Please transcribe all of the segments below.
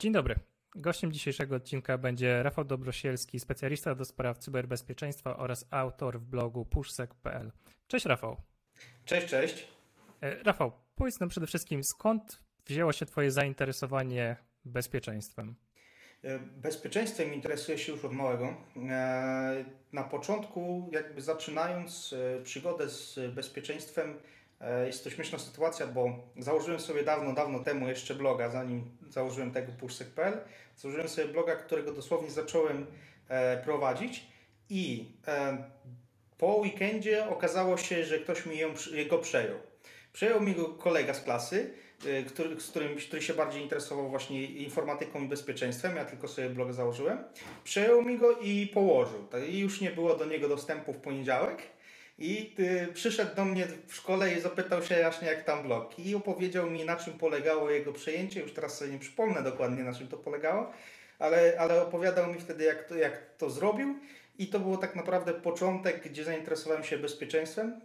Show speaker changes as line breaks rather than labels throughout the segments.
Dzień dobry. Gościem dzisiejszego odcinka będzie Rafał Dobrosielski, specjalista do spraw cyberbezpieczeństwa oraz autor w blogu pushsec.pl. Cześć Rafał.
Cześć, cześć.
E, Rafał, powiedz nam przede wszystkim, skąd wzięło się Twoje zainteresowanie bezpieczeństwem?
E, bezpieczeństwem interesuję się już od małego. E, na początku, jakby zaczynając przygodę z bezpieczeństwem, jest to śmieszna sytuacja, bo założyłem sobie dawno, dawno temu jeszcze bloga, zanim założyłem tego pushsec.pl, założyłem sobie bloga, którego dosłownie zacząłem prowadzić i po weekendzie okazało się, że ktoś mi go przejął. Przejął mi go kolega z klasy, który, z którym, który się bardziej interesował właśnie informatyką i bezpieczeństwem. Ja tylko sobie blog założyłem. Przejął mi go i położył. I już nie było do niego dostępu w poniedziałek. I y, przyszedł do mnie w szkole i zapytał się właśnie jak tam blog. I opowiedział mi na czym polegało jego przejęcie. Już teraz sobie nie przypomnę dokładnie na czym to polegało. Ale, ale opowiadał mi wtedy jak to, jak to zrobił. I to było tak naprawdę początek, gdzie zainteresowałem się bezpieczeństwem.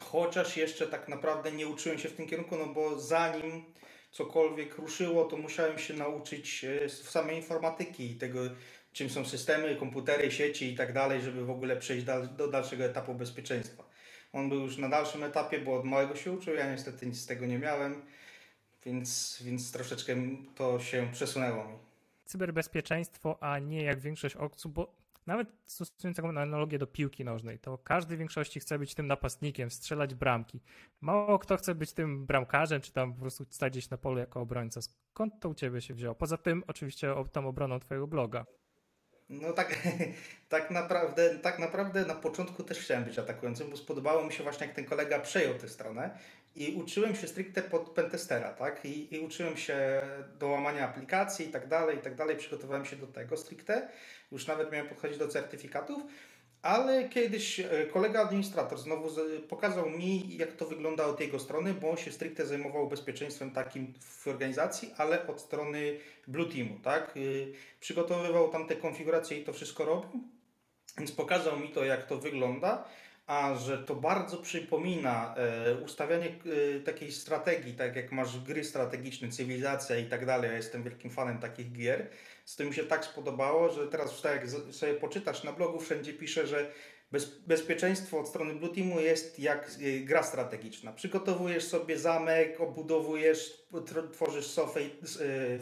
Chociaż jeszcze tak naprawdę nie uczyłem się w tym kierunku, no bo zanim cokolwiek ruszyło, to musiałem się nauczyć e, samej informatyki i tego, czym są systemy, komputery, sieci i tak dalej, żeby w ogóle przejść do dalszego etapu bezpieczeństwa. On był już na dalszym etapie, bo od małego się uczył, ja niestety nic z tego nie miałem, więc, więc troszeczkę to się przesunęło mi.
Cyberbezpieczeństwo, a nie jak większość osób, bo nawet stosując taką analogię do piłki nożnej, to każdy w większości chce być tym napastnikiem, strzelać bramki. Mało kto chce być tym bramkarzem, czy tam po prostu stać gdzieś na polu jako obrońca. Skąd to u ciebie się wzięło? Poza tym oczywiście tą obroną twojego bloga.
No tak, tak, naprawdę, tak naprawdę na początku też chciałem być atakującym, bo spodobało mi się właśnie jak ten kolega przejął tę stronę i uczyłem się stricte pod pentestera, tak? I, I uczyłem się do łamania aplikacji i tak dalej, i tak dalej. Przygotowałem się do tego stricte. Już nawet miałem podchodzić do certyfikatów. Ale kiedyś e, kolega administrator znowu pokazał mi, jak to wygląda od jego strony, bo on się stricte zajmował bezpieczeństwem takim w organizacji, ale od strony Blue Teamu, tak? Y, przygotowywał tam te konfiguracje i to wszystko robił, więc pokazał mi to, jak to wygląda a że to bardzo przypomina e, ustawianie e, takiej strategii, tak jak masz gry strategiczne, cywilizacja i tak dalej. Ja jestem wielkim fanem takich gier. Z tym mi się tak spodobało, że teraz tak jak sobie poczytasz na blogu, wszędzie pisze, że bez, bezpieczeństwo od strony Blue Teamu jest jak e, gra strategiczna. Przygotowujesz sobie zamek, obudowujesz, tworzysz sofę,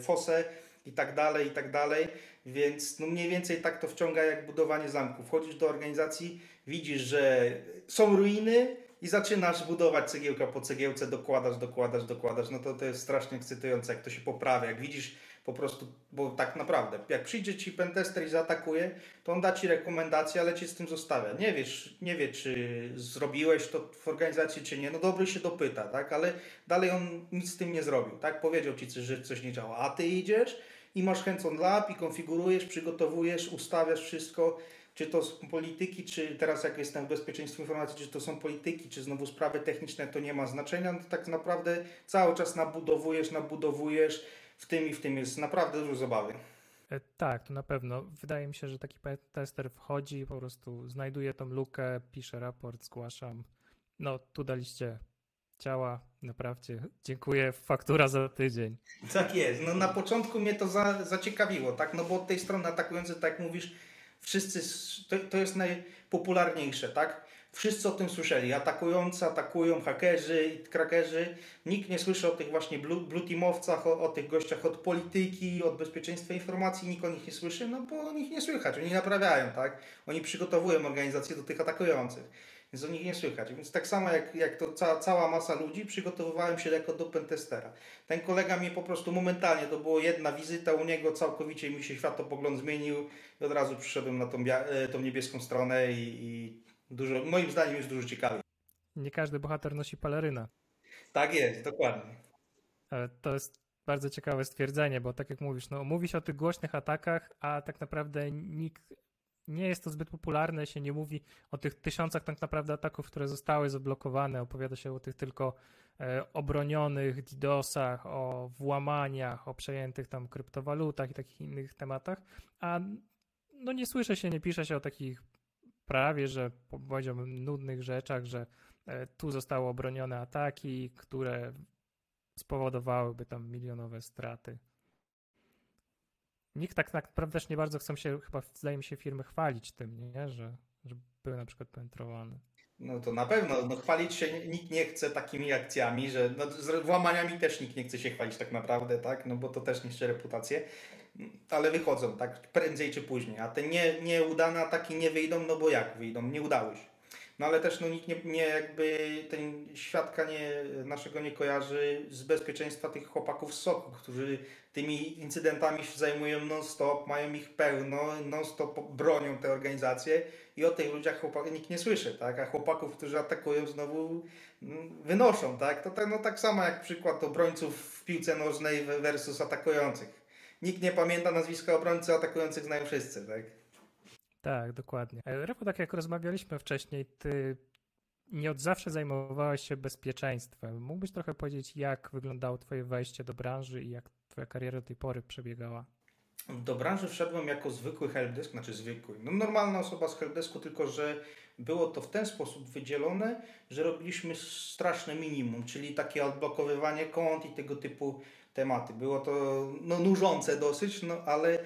fosę i tak dalej, i tak dalej. Więc no mniej więcej tak to wciąga jak budowanie zamku. Wchodzisz do organizacji, widzisz, że są ruiny i zaczynasz budować cegiełka po cegiełce, dokładasz, dokładasz, dokładasz. No to to jest strasznie ekscytujące, jak to się poprawia. Jak widzisz po prostu, bo tak naprawdę, jak przyjdzie ci pentester i zaatakuje, to on da ci rekomendacje, ale cię z tym zostawia. Nie wiesz, nie wie, czy zrobiłeś to w organizacji, czy nie. No dobry się dopyta, tak? Ale dalej on nic z tym nie zrobił, tak? Powiedział ci, że coś nie działa. A ty idziesz i masz hands-on lab i konfigurujesz, przygotowujesz, ustawiasz wszystko, czy to są polityki, czy teraz jak jestem w bezpieczeństwie informacji, czy to są polityki, czy znowu sprawy techniczne, to nie ma znaczenia, no to tak naprawdę cały czas nabudowujesz, nabudowujesz, w tym i w tym jest naprawdę dużo zabawy.
E, tak, to na pewno. Wydaje mi się, że taki tester wchodzi, po prostu znajduje tą lukę, pisze raport, zgłaszam. No, tu daliście ciała, naprawdę. Dziękuję, faktura za tydzień.
Tak jest. No na początku mnie to za, zaciekawiło, tak? No bo od tej strony atakującej, tak jak mówisz, wszyscy, to, to jest najpopularniejsze, tak? Wszyscy o tym słyszeli. Atakujący, atakują hakerzy krakerzy. Nikt nie słyszy o tych właśnie blue teamowcach, o, o, tych gościach od polityki, od bezpieczeństwa informacji. Nikt o nich nie słyszy, no bo o nich nie słychać. Oni naprawiają, tak? Oni przygotowują organizację do tych atakujących więc o nich nie słychać. Więc tak samo jak, jak to ca, cała masa ludzi, przygotowywałem się jako do pentestera. Ten kolega mnie po prostu momentalnie, to była jedna wizyta u niego, całkowicie mi się światopogląd zmienił i od razu przyszedłem na tą, e, tą niebieską stronę i, i dużo, moim zdaniem jest dużo ciekawiej.
Nie każdy bohater nosi peleryna.
Tak jest, dokładnie.
Ale to jest bardzo ciekawe stwierdzenie, bo tak jak mówisz, no mówi się o tych głośnych atakach, a tak naprawdę nikt nie jest to zbyt popularne, się nie mówi o tych tysiącach tak naprawdę ataków, które zostały zablokowane, opowiada się o tych tylko e, obronionych DDoSach, o włamaniach, o przejętych tam kryptowalutach i takich innych tematach, a no nie słyszę się, nie pisze się o takich prawie, że powiedziałbym nudnych rzeczach, że e, tu zostały obronione ataki, które spowodowałyby tam milionowe straty. Nikt tak naprawdę też nie bardzo chcą się, chyba zdaje mi się, firmy chwalić tym, nie? Że, że były na przykład penetrowane.
No to na pewno, no chwalić się nikt nie chce takimi akcjami, że no, z włamaniami też nikt nie chce się chwalić tak naprawdę, tak, no bo to też niszczy reputację, ale wychodzą, tak, prędzej czy później, a te nie, nieudane ataki nie wyjdą, no bo jak wyjdą, nie udały się. No ale też no, nikt nie, nie jakby ten świadka nie, naszego nie kojarzy z bezpieczeństwa tych chłopaków z soku, którzy tymi incydentami się zajmują non-stop, mają ich pełno, non-stop bronią te organizacje i o tych ludziach chłopak, nikt nie słyszy, tak? A chłopaków, którzy atakują znowu mm, wynoszą, tak? To tak, no, tak samo jak przykład obrońców w piłce nożnej versus atakujących. Nikt nie pamięta nazwiska obrońcy, atakujących znają wszyscy, tak?
Tak, dokładnie. E, Rafał, tak jak rozmawialiśmy wcześniej, ty nie od zawsze zajmowałeś się bezpieczeństwem. Mógłbyś trochę powiedzieć, jak wyglądało twoje wejście do branży i jak twoja kariera do tej pory przebiegała?
Do branży wszedłem jako zwykły helpdesk, znaczy zwykły, no normalna osoba z helpdesku, tylko że było to w ten sposób wydzielone, że robiliśmy straszne minimum, czyli takie odblokowywanie kont i tego typu tematy. Było to no, nużące dosyć, no ale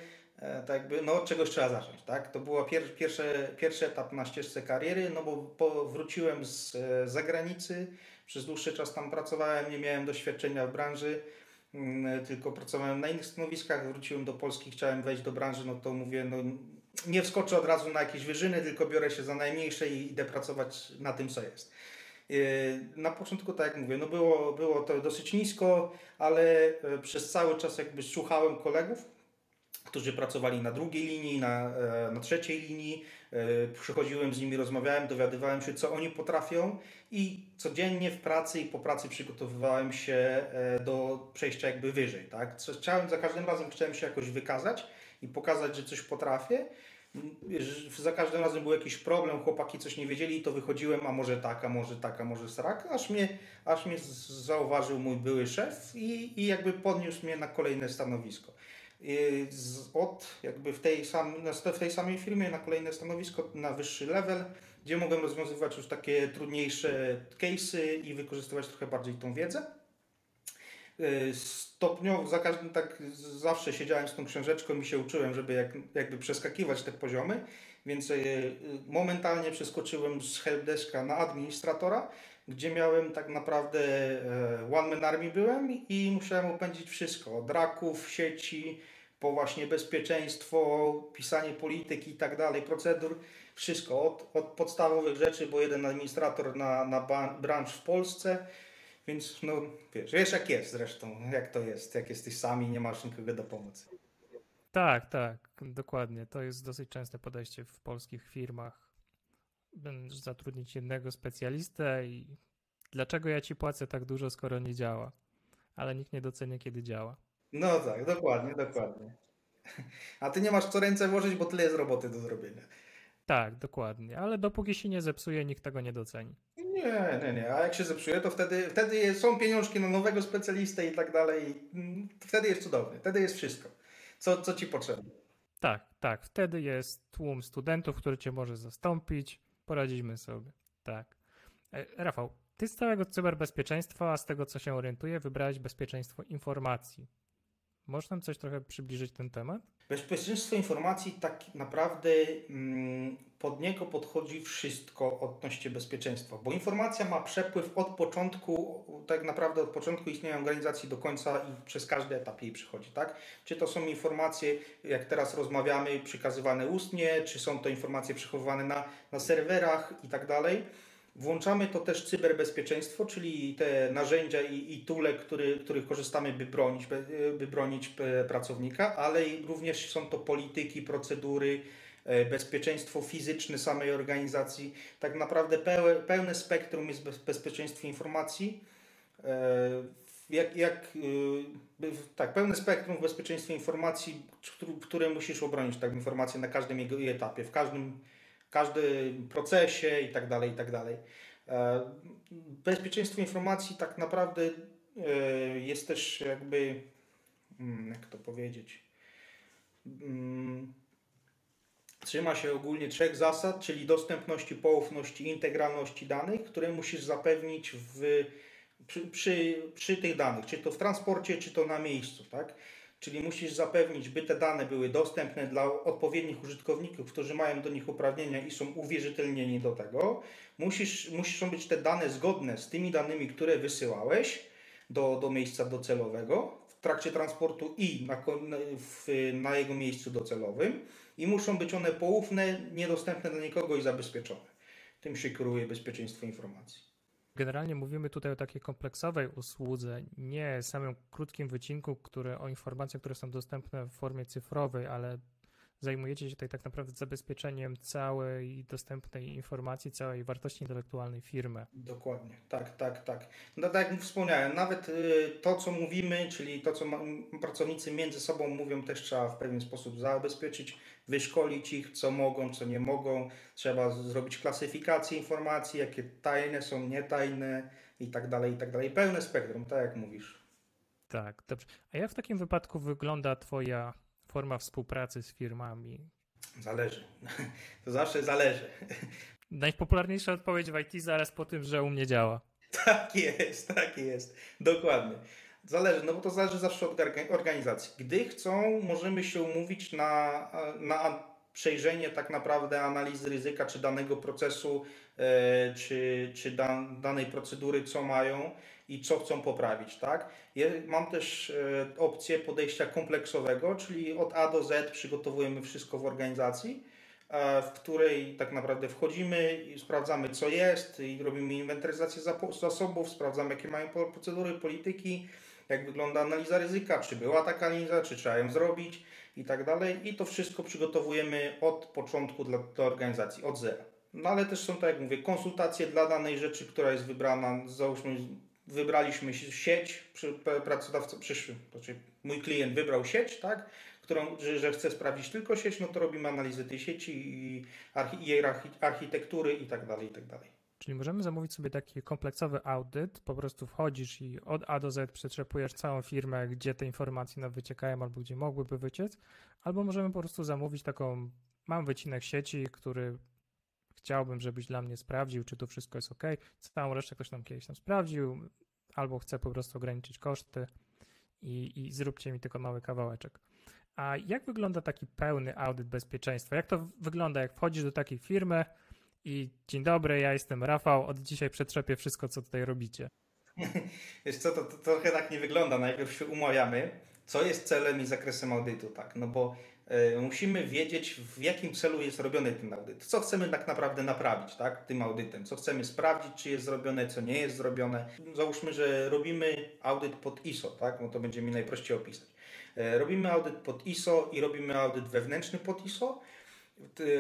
tak jakby, no od czegoś trzeba zacząć, tak? To był pier, pierwszy, pierwszy etap na ścieżce kariery, no bo po, wróciłem z e, zagranicy, przez dłuższy czas tam pracowałem, nie miałem doświadczenia w branży, mm, tylko pracowałem na innych stanowiskach, wróciłem do Polski, chciałem wejść do branży, no to mówię, no nie wskoczę od razu na jakieś wyżyny, tylko biorę się za najmniejsze i idę pracować na tym, co jest. Na początku, tak jak mówię, no było, było to dosyć nisko, ale e, przez cały czas jakby słuchałem kolegów, którzy pracowali na drugiej linii, na, e, na trzeciej linii. E, przychodziłem z nimi, rozmawiałem, dowiadywałem się, co oni potrafią i codziennie w pracy i po pracy przygotowywałem się do przejścia jakby wyżej. Tak? Chciałem, za każdym razem chciałem się jakoś wykazać i pokazać, że coś potrafię za każdym razem był jakiś problem, chłopaki coś nie wiedzieli, to wychodziłem, a może tak, a może tak, a może srak, aż mnie, aż mnie zauważył mój były szef i, i jakby podniósł mnie na kolejne stanowisko. Od jakby w tej, sam, w tej samej firmie na kolejne stanowisko, na wyższy level, gdzie mogłem rozwiązywać już takie trudniejsze case'y i wykorzystywać trochę bardziej tą wiedzę. Y, stopniowo, za każdym tak zawsze siedziałem z tą książeczką i się uczyłem, żeby jak, jakby przeskakiwać te poziomy, więc y, momentalnie przeskoczyłem z helpdeska na administratora, gdzie miałem tak naprawdę e, one man army byłem i musiałem opędzić wszystko, od raków, sieci, po właśnie bezpieczeństwo, pisanie polityki i tak dalej, procedur, wszystko, od, od podstawowych rzeczy, bo jeden administrator na, na branż w Polsce, więc no wiesz, wiesz jak jest zresztą, jak to jest, jak jesteś sami nie masz nikogo do pomocy.
Tak, tak, dokładnie. To jest dosyć częste podejście w polskich firmach. Będziesz zatrudnić jednego specjalistę i dlaczego ja ci płacę tak dużo, skoro nie działa? Ale nikt nie docenia, kiedy działa.
No tak, dokładnie, dokładnie. A ty nie masz co ręce włożyć, bo tyle jest roboty do zrobienia.
Tak, dokładnie. Ale dopóki się nie zepsuje, nikt tego nie doceni.
Nie, nie, nie. A jak się zepsuje, to wtedy, wtedy są pieniążki na nowego specjalistę i tak dalej. Wtedy jest cudownie. Wtedy jest wszystko. Co, co ci potrzebne.
Tak, tak. Wtedy jest tłum studentów, który cię może zastąpić. Poradzimy sobie. Tak. E, Rafał, ty z całego cyberbezpieczeństwa, a z tego co się orientuję, wybrałeś bezpieczeństwo informacji. Można coś trochę przybliżyć ten temat?
Bezpieczeństwo informacji tak naprawdę mm, pod niego podchodzi wszystko odnośnie bezpieczeństwa, bo informacja ma przepływ od początku, tak naprawdę od początku istnienia organizacji do końca i przez każdy etap jej przychodzi, tak? Czy to są informacje, jak teraz rozmawiamy, przekazywane ustnie, czy są to informacje przechowywane na, na serwerach i tak dalej Włączamy to też cyberbezpieczeństwo, czyli te narzędzia i, i tule, który, których korzystamy, by bronić, by, bronić e, pracownika, ale również są to polityki, procedury, e, bezpieczeństwo fizyczne samej organizacji. Tak naprawdę pełne, spektrum jest bez, bezpieczeństwa informacji. E, jak, jak, tak, pełne spektrum bezpieczeństwa informacji, które musisz obronić tak, informacje na każdym jego etapie, w każdym każdym procesie i tak dalej, i tak dalej. E, bezpieczeństwo informacji tak naprawdę e, jest też jakby, mm, jak to powiedzieć, mm, trzyma się ogólnie trzech zasad, czyli dostępności, poufności, integralności danych, które musisz zapewnić w, przy, przy, przy tych danych, czy to w transporcie, czy to na miejscu, tak? Czyli musisz zapewnić, by te dane były dostępne dla odpowiednich użytkowników, którzy mają do nich uprawnienia i są uwierzytelnieni do tego. Musisz, muszą być te dane zgodne z tymi danymi, które wysyłałeś do, do miejsca docelowego w trakcie transportu i na, w, na jego miejscu docelowym i muszą być one poufne, niedostępne dla nikogo i zabezpieczone. Tym się kieruje bezpieczeństwo informacji.
Generalnie mówimy tutaj o takiej kompleksowej usłudze, nie samym krótkim wycinku, które, o informacjach, które są dostępne w formie cyfrowej, ale zajmujecie się tutaj tak naprawdę zabezpieczeniem całej dostępnej informacji, całej wartości intelektualnej firmy.
Dokładnie, tak, tak, tak. No tak jak wspomniałem, nawet y, to, co mówimy, czyli to, co pracownicy między sobą mówią, też trzeba w pewien sposób zabezpieczyć, wyszkolić ich, co mogą, co nie mogą. Trzeba zrobić klasyfikację informacji, jakie tajne są, nietajne i tak dalej, i tak dalej. Pełne spektrum, tak jak mówisz.
Tak, dobrze. A jak w takim wypadku wygląda Twoja forma współpracy z firmami?
Zależy. To zawsze zależy.
Najpopularniejsza odpowiedź w IT zaraz po tym, że u mnie działa.
Tak jest, tak jest. Dokładnie. Zależy, no bo to zależy zawsze od organizacji. Gdy chcą, możemy się umówić na, na przejrzenie tak naprawdę analizy ryzyka, czy danego procesu, e, czy, czy danej procedury, co mają i co chcą poprawić, tak? Mam też e, opcję podejścia kompleksowego, czyli od A do Z przygotowujemy wszystko w organizacji, e, w której tak naprawdę wchodzimy i sprawdzamy, co jest, i robimy inwentaryzację zasobów, sprawdzamy, jakie mają procedury, polityki, jak wygląda analiza ryzyka, czy była taka analiza, czy trzeba ją zrobić i tak dalej. I to wszystko przygotowujemy od początku dla, dla organizacji, od zera. No ale też są, tak jak mówię, konsultacje dla danej rzeczy, która jest wybrana. Załóżmy, wybraliśmy sieć, pracodawca przyszły, znaczy mój klient wybrał sieć, tak, którą, że, że chce sprawdzić tylko sieć, no to robimy analizę tej sieci i jej architektury i tak dalej, i tak dalej.
Czyli możemy zamówić sobie taki kompleksowy audyt, po prostu wchodzisz i od A do Z przetrzepujesz całą firmę, gdzie te informacje nam wyciekają albo gdzie mogłyby wyciec, albo możemy po prostu zamówić taką, mam wycinek sieci, który chciałbym, żebyś dla mnie sprawdził, czy to wszystko jest ok. Całą resztę ktoś tam kiedyś tam sprawdził, albo chcę po prostu ograniczyć koszty i, i zróbcie mi tylko mały kawałeczek. A jak wygląda taki pełny audyt bezpieczeństwa? Jak to wygląda, jak wchodzisz do takiej firmy i dzień dobry, ja jestem Rafał, od dzisiaj przetrzepię wszystko, co tutaj robicie?
Wiesz co, to, to trochę tak nie wygląda. Najpierw się umawiamy, co jest celem i zakresem audytu, tak? No bo musimy wiedzieć, w jakim celu jest robiony ten audyt. Co chcemy tak naprawdę naprawić tak, tym audytem, co chcemy sprawdzić, czy jest zrobione, co nie jest zrobione. Załóżmy, że robimy audyt pod ISO, tak, no to będzie mi najprościej opisać. E, robimy audyt pod ISO i robimy audyt wewnętrzny pod ISO.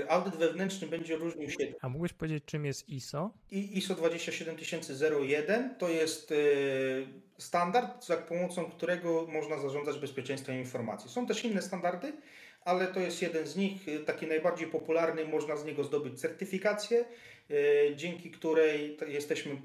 Audyt wewnętrzny będzie różnił się.
A mógłbyś powiedzieć, czym jest ISO?
I ISO 27001 to jest e, standard, za pomocą którego można zarządzać bezpieczeństwem informacji. Są też inne standardy, ale to jest jeden z nich, y, taki najbardziej popularny, można z niego zdobyć certyfikację, y, dzięki której jesteśmy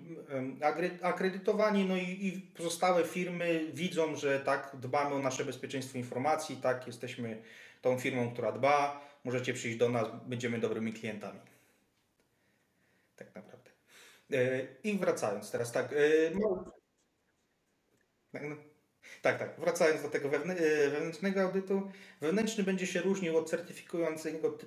akredytowani, no i, pozostałe firmy widzą, że tak dbamy o nasze bezpieczeństwo informacji, tak jesteśmy tą firmą, która dba, możecie przyjść do nas, będziemy dobrymi klientami. Tak naprawdę. Y, I wracając teraz, tak. Tak, tak. Wracając do tego e, wewnętrznego audytu, wewnętrzny będzie się różnił od certyfikującego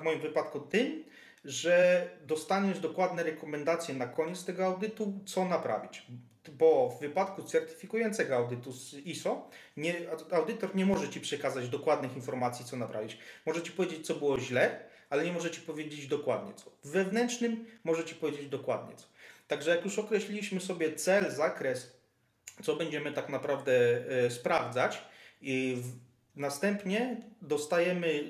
w moim wypadku tym, że dostaniesz dokładne rekomendacje na koniec tego audytu, co naprawić. Bo w wypadku certyfikującego audytu z ISO, nie, audytor nie może Ci przekazać dokładnych informacji, co naprawić. Może Ci powiedzieć, co było źle, ale nie może Ci powiedzieć dokładnie co. W wewnętrznym może Ci powiedzieć dokładnie co. Także jak już określiliśmy sobie cel, zakres co będziemy tak naprawdę e, sprawdzać i następnie dostajemy,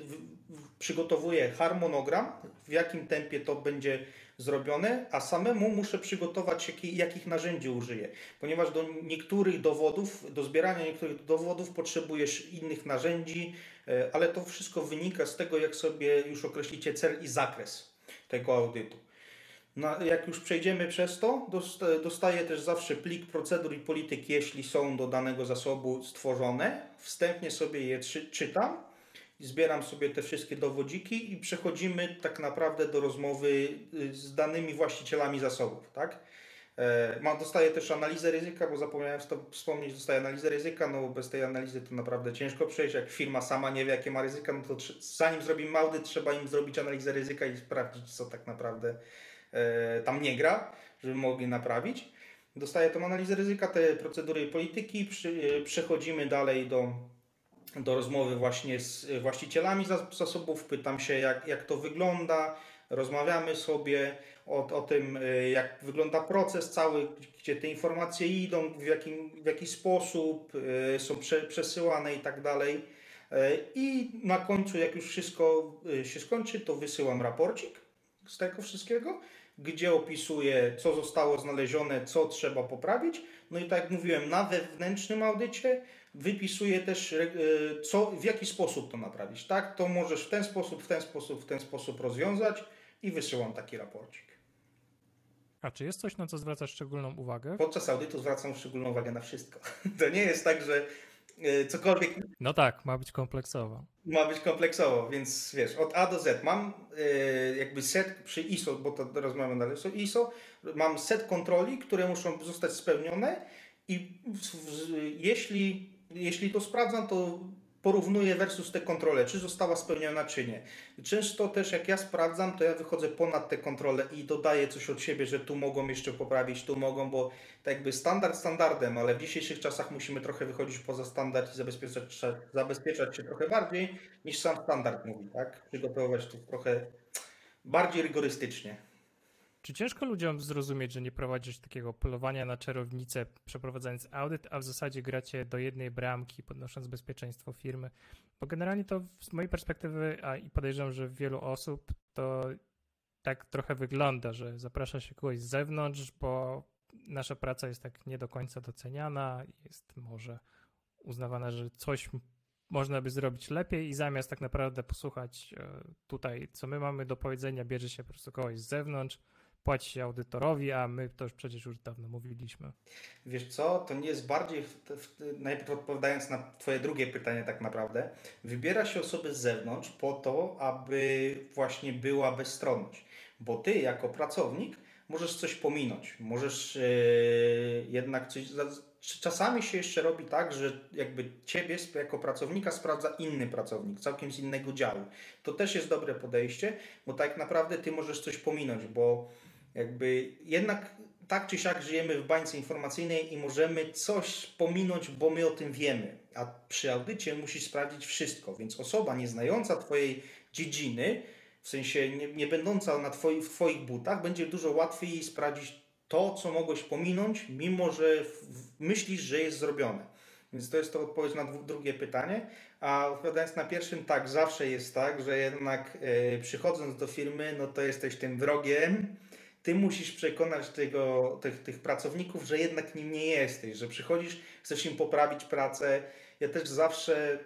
przygotowuję harmonogram, w jakim tempie to będzie zrobione, a samemu muszę przygotować, jaki, jakich narzędzi użyję, ponieważ do niektórych dowodów, do zbierania niektórych dowodów potrzebujesz innych narzędzi, e, ale to wszystko wynika z tego, jak sobie już określicie cel i zakres tego audytu. No, jak już przejdziemy przez to, dostaję też zawsze plik procedur i polityk, jeśli są do danego zasobu stworzone. Wstępnie sobie je czytam, zbieram sobie te wszystkie dowodziki i przechodzimy tak naprawdę do rozmowy y, z danymi właścicielami zasobów. Tak? E, mam, dostaję też analizę ryzyka, bo zapomniałem to wspomnieć, dostaję analizę ryzyka, no bo bez tej analizy to naprawdę ciężko przejść. Jak firma sama nie wie, jakie ma ryzyka, no to zanim zrobimy audyt, trzeba im zrobić analizę ryzyka i sprawdzić, co tak naprawdę tam nie gra, żeby mogli naprawić. Dostaję tą analizę ryzyka, te procedury polityki, e, przechodzimy dalej do, do rozmowy właśnie z właścicielami zasobów, pytam się, jak, jak to wygląda, rozmawiamy sobie o, o tym, e, jak wygląda proces cały, gdzie te informacje idą, w, jakim, w jaki sposób e, są prze, przesyłane i tak dalej. E, I na końcu, jak już wszystko się skończy, to wysyłam raporcik z tego wszystkiego, gdzie opisuję, co zostało znalezione, co trzeba poprawić. No i tak jak mówiłem, na wewnętrznym audycie wypisuję też, co, w jaki sposób to naprawić. Tak, to możesz w ten sposób, w ten sposób, w ten sposób rozwiązać i wysyłam taki raporcik.
A czy jest coś, na co zwracasz szczególną uwagę?
Podczas audytu zwracam szczególną uwagę na wszystko. To nie jest tak, że e, cokolwiek.
No tak, ma być kompleksowo.
Ma być kompleksowo, więc wiesz, od A do Z mam e, jakby set przy ISO, bo to rozmawiamy dalej o ISO, mam set kontroli, które muszą zostać spełnione i jeśli, jeśli to sprawdzam, to porównuję versus te kontrole, czy została spełniona, czy nie. Często też jak ja sprawdzam, to ja wychodzę ponad te kontrole i dodaję coś od siebie, że tu mogą jeszcze poprawić, tu mogą, bo tak jakby standard standardem, ale w dzisiejszych czasach musimy trochę wychodzić poza standard i zabezpieczać, zabezpieczać się trochę bardziej niż sam standard mówi, tak? Przygotować to trochę bardziej rygorystycznie.
Czy ciężko ludziom zrozumieć, że nie prowadzisz takiego polowania na czarownicę, przeprowadzając audyt, a w zasadzie gracie do jednej bramki, podnosząc bezpieczeństwo firmy? Bo generalnie to z mojej perspektywy, a i podejrzewam, że wielu osób, to tak trochę wygląda, że zaprasza się kogoś z zewnątrz, bo nasza praca jest tak nie do końca doceniana, jest może uznawana, że coś można by zrobić lepiej i zamiast tak naprawdę posłuchać e, tutaj, co my mamy do powiedzenia, bierze się po prostu kogoś z zewnątrz, płaci się audytorowi, a my to już przecież już dawno mówiliśmy.
Wiesz co, to nie jest bardziej, w, w, najpierw odpowiadając na Twoje drugie pytanie tak naprawdę, wybiera się osoby z zewnątrz po to, aby właśnie była bezstronność. Bo Ty jako pracownik możesz coś pominąć, możesz yy, jednak coś... Czasami się jeszcze robi tak, że jakby Ciebie jako pracownika sprawdza inny pracownik, całkiem z innego działu. To też jest dobre podejście, bo tak naprawdę Ty możesz coś pominąć, bo jakby jednak tak czy siak żyjemy w bańce informacyjnej i możemy coś pominąć, bo my o tym wiemy. A przy audycie musisz sprawdzić wszystko, więc osoba nieznająca Twojej dziedziny, w sensie nie, nie będąca na twoi, w Twoich butach, będzie dużo łatwiej sprawdzić to, co mogłeś pominąć, mimo że w, myślisz, że jest zrobione. Więc to jest to odpowiedź na drugie pytanie. A odpowiadając na pierwszym, tak, zawsze jest tak, że jednak yy, przychodząc do firmy, no to jesteś tym wrogiem, ty musisz przekonać tego, tych, tych pracowników, że jednak nim nie jesteś, że przychodzisz, chcesz im poprawić pracę. Ja też zawsze,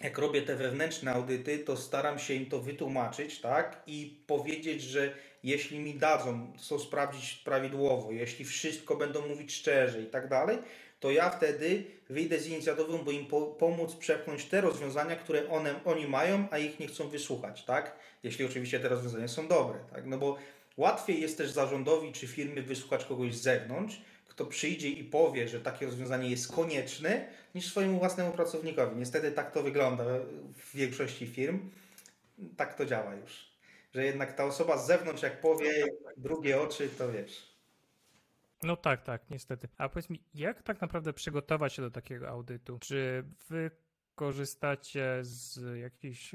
jak robię te wewnętrzne audyty, to staram się im to wytłumaczyć, tak? I powiedzieć, że jeśli mi dadzą to sprawdzić prawidłowo, jeśli wszystko będą mówić szczerze i tak dalej, to ja wtedy wyjdę z inicjatywą, bo im po, pomóc przepchnąć te rozwiązania, które one, oni mają, a ich nie chcą wysłuchać, tak? Jeśli oczywiście te rozwiązania są dobre, tak? No bo Łatwiej jest też zarządowi czy firmy wysłuchać kogoś z zewnątrz, kto przyjdzie i powie, że takie rozwiązanie jest konieczne, niż swojemu własnemu pracownikowi. Niestety tak to wygląda w większości firm. Tak to działa już. Że jednak ta osoba z zewnątrz, jak powie drugie oczy, to wiesz.
No tak, tak, niestety. A powiedz mi, jak tak naprawdę przygotować się do takiego audytu? Czy wy korzystacie z jakichś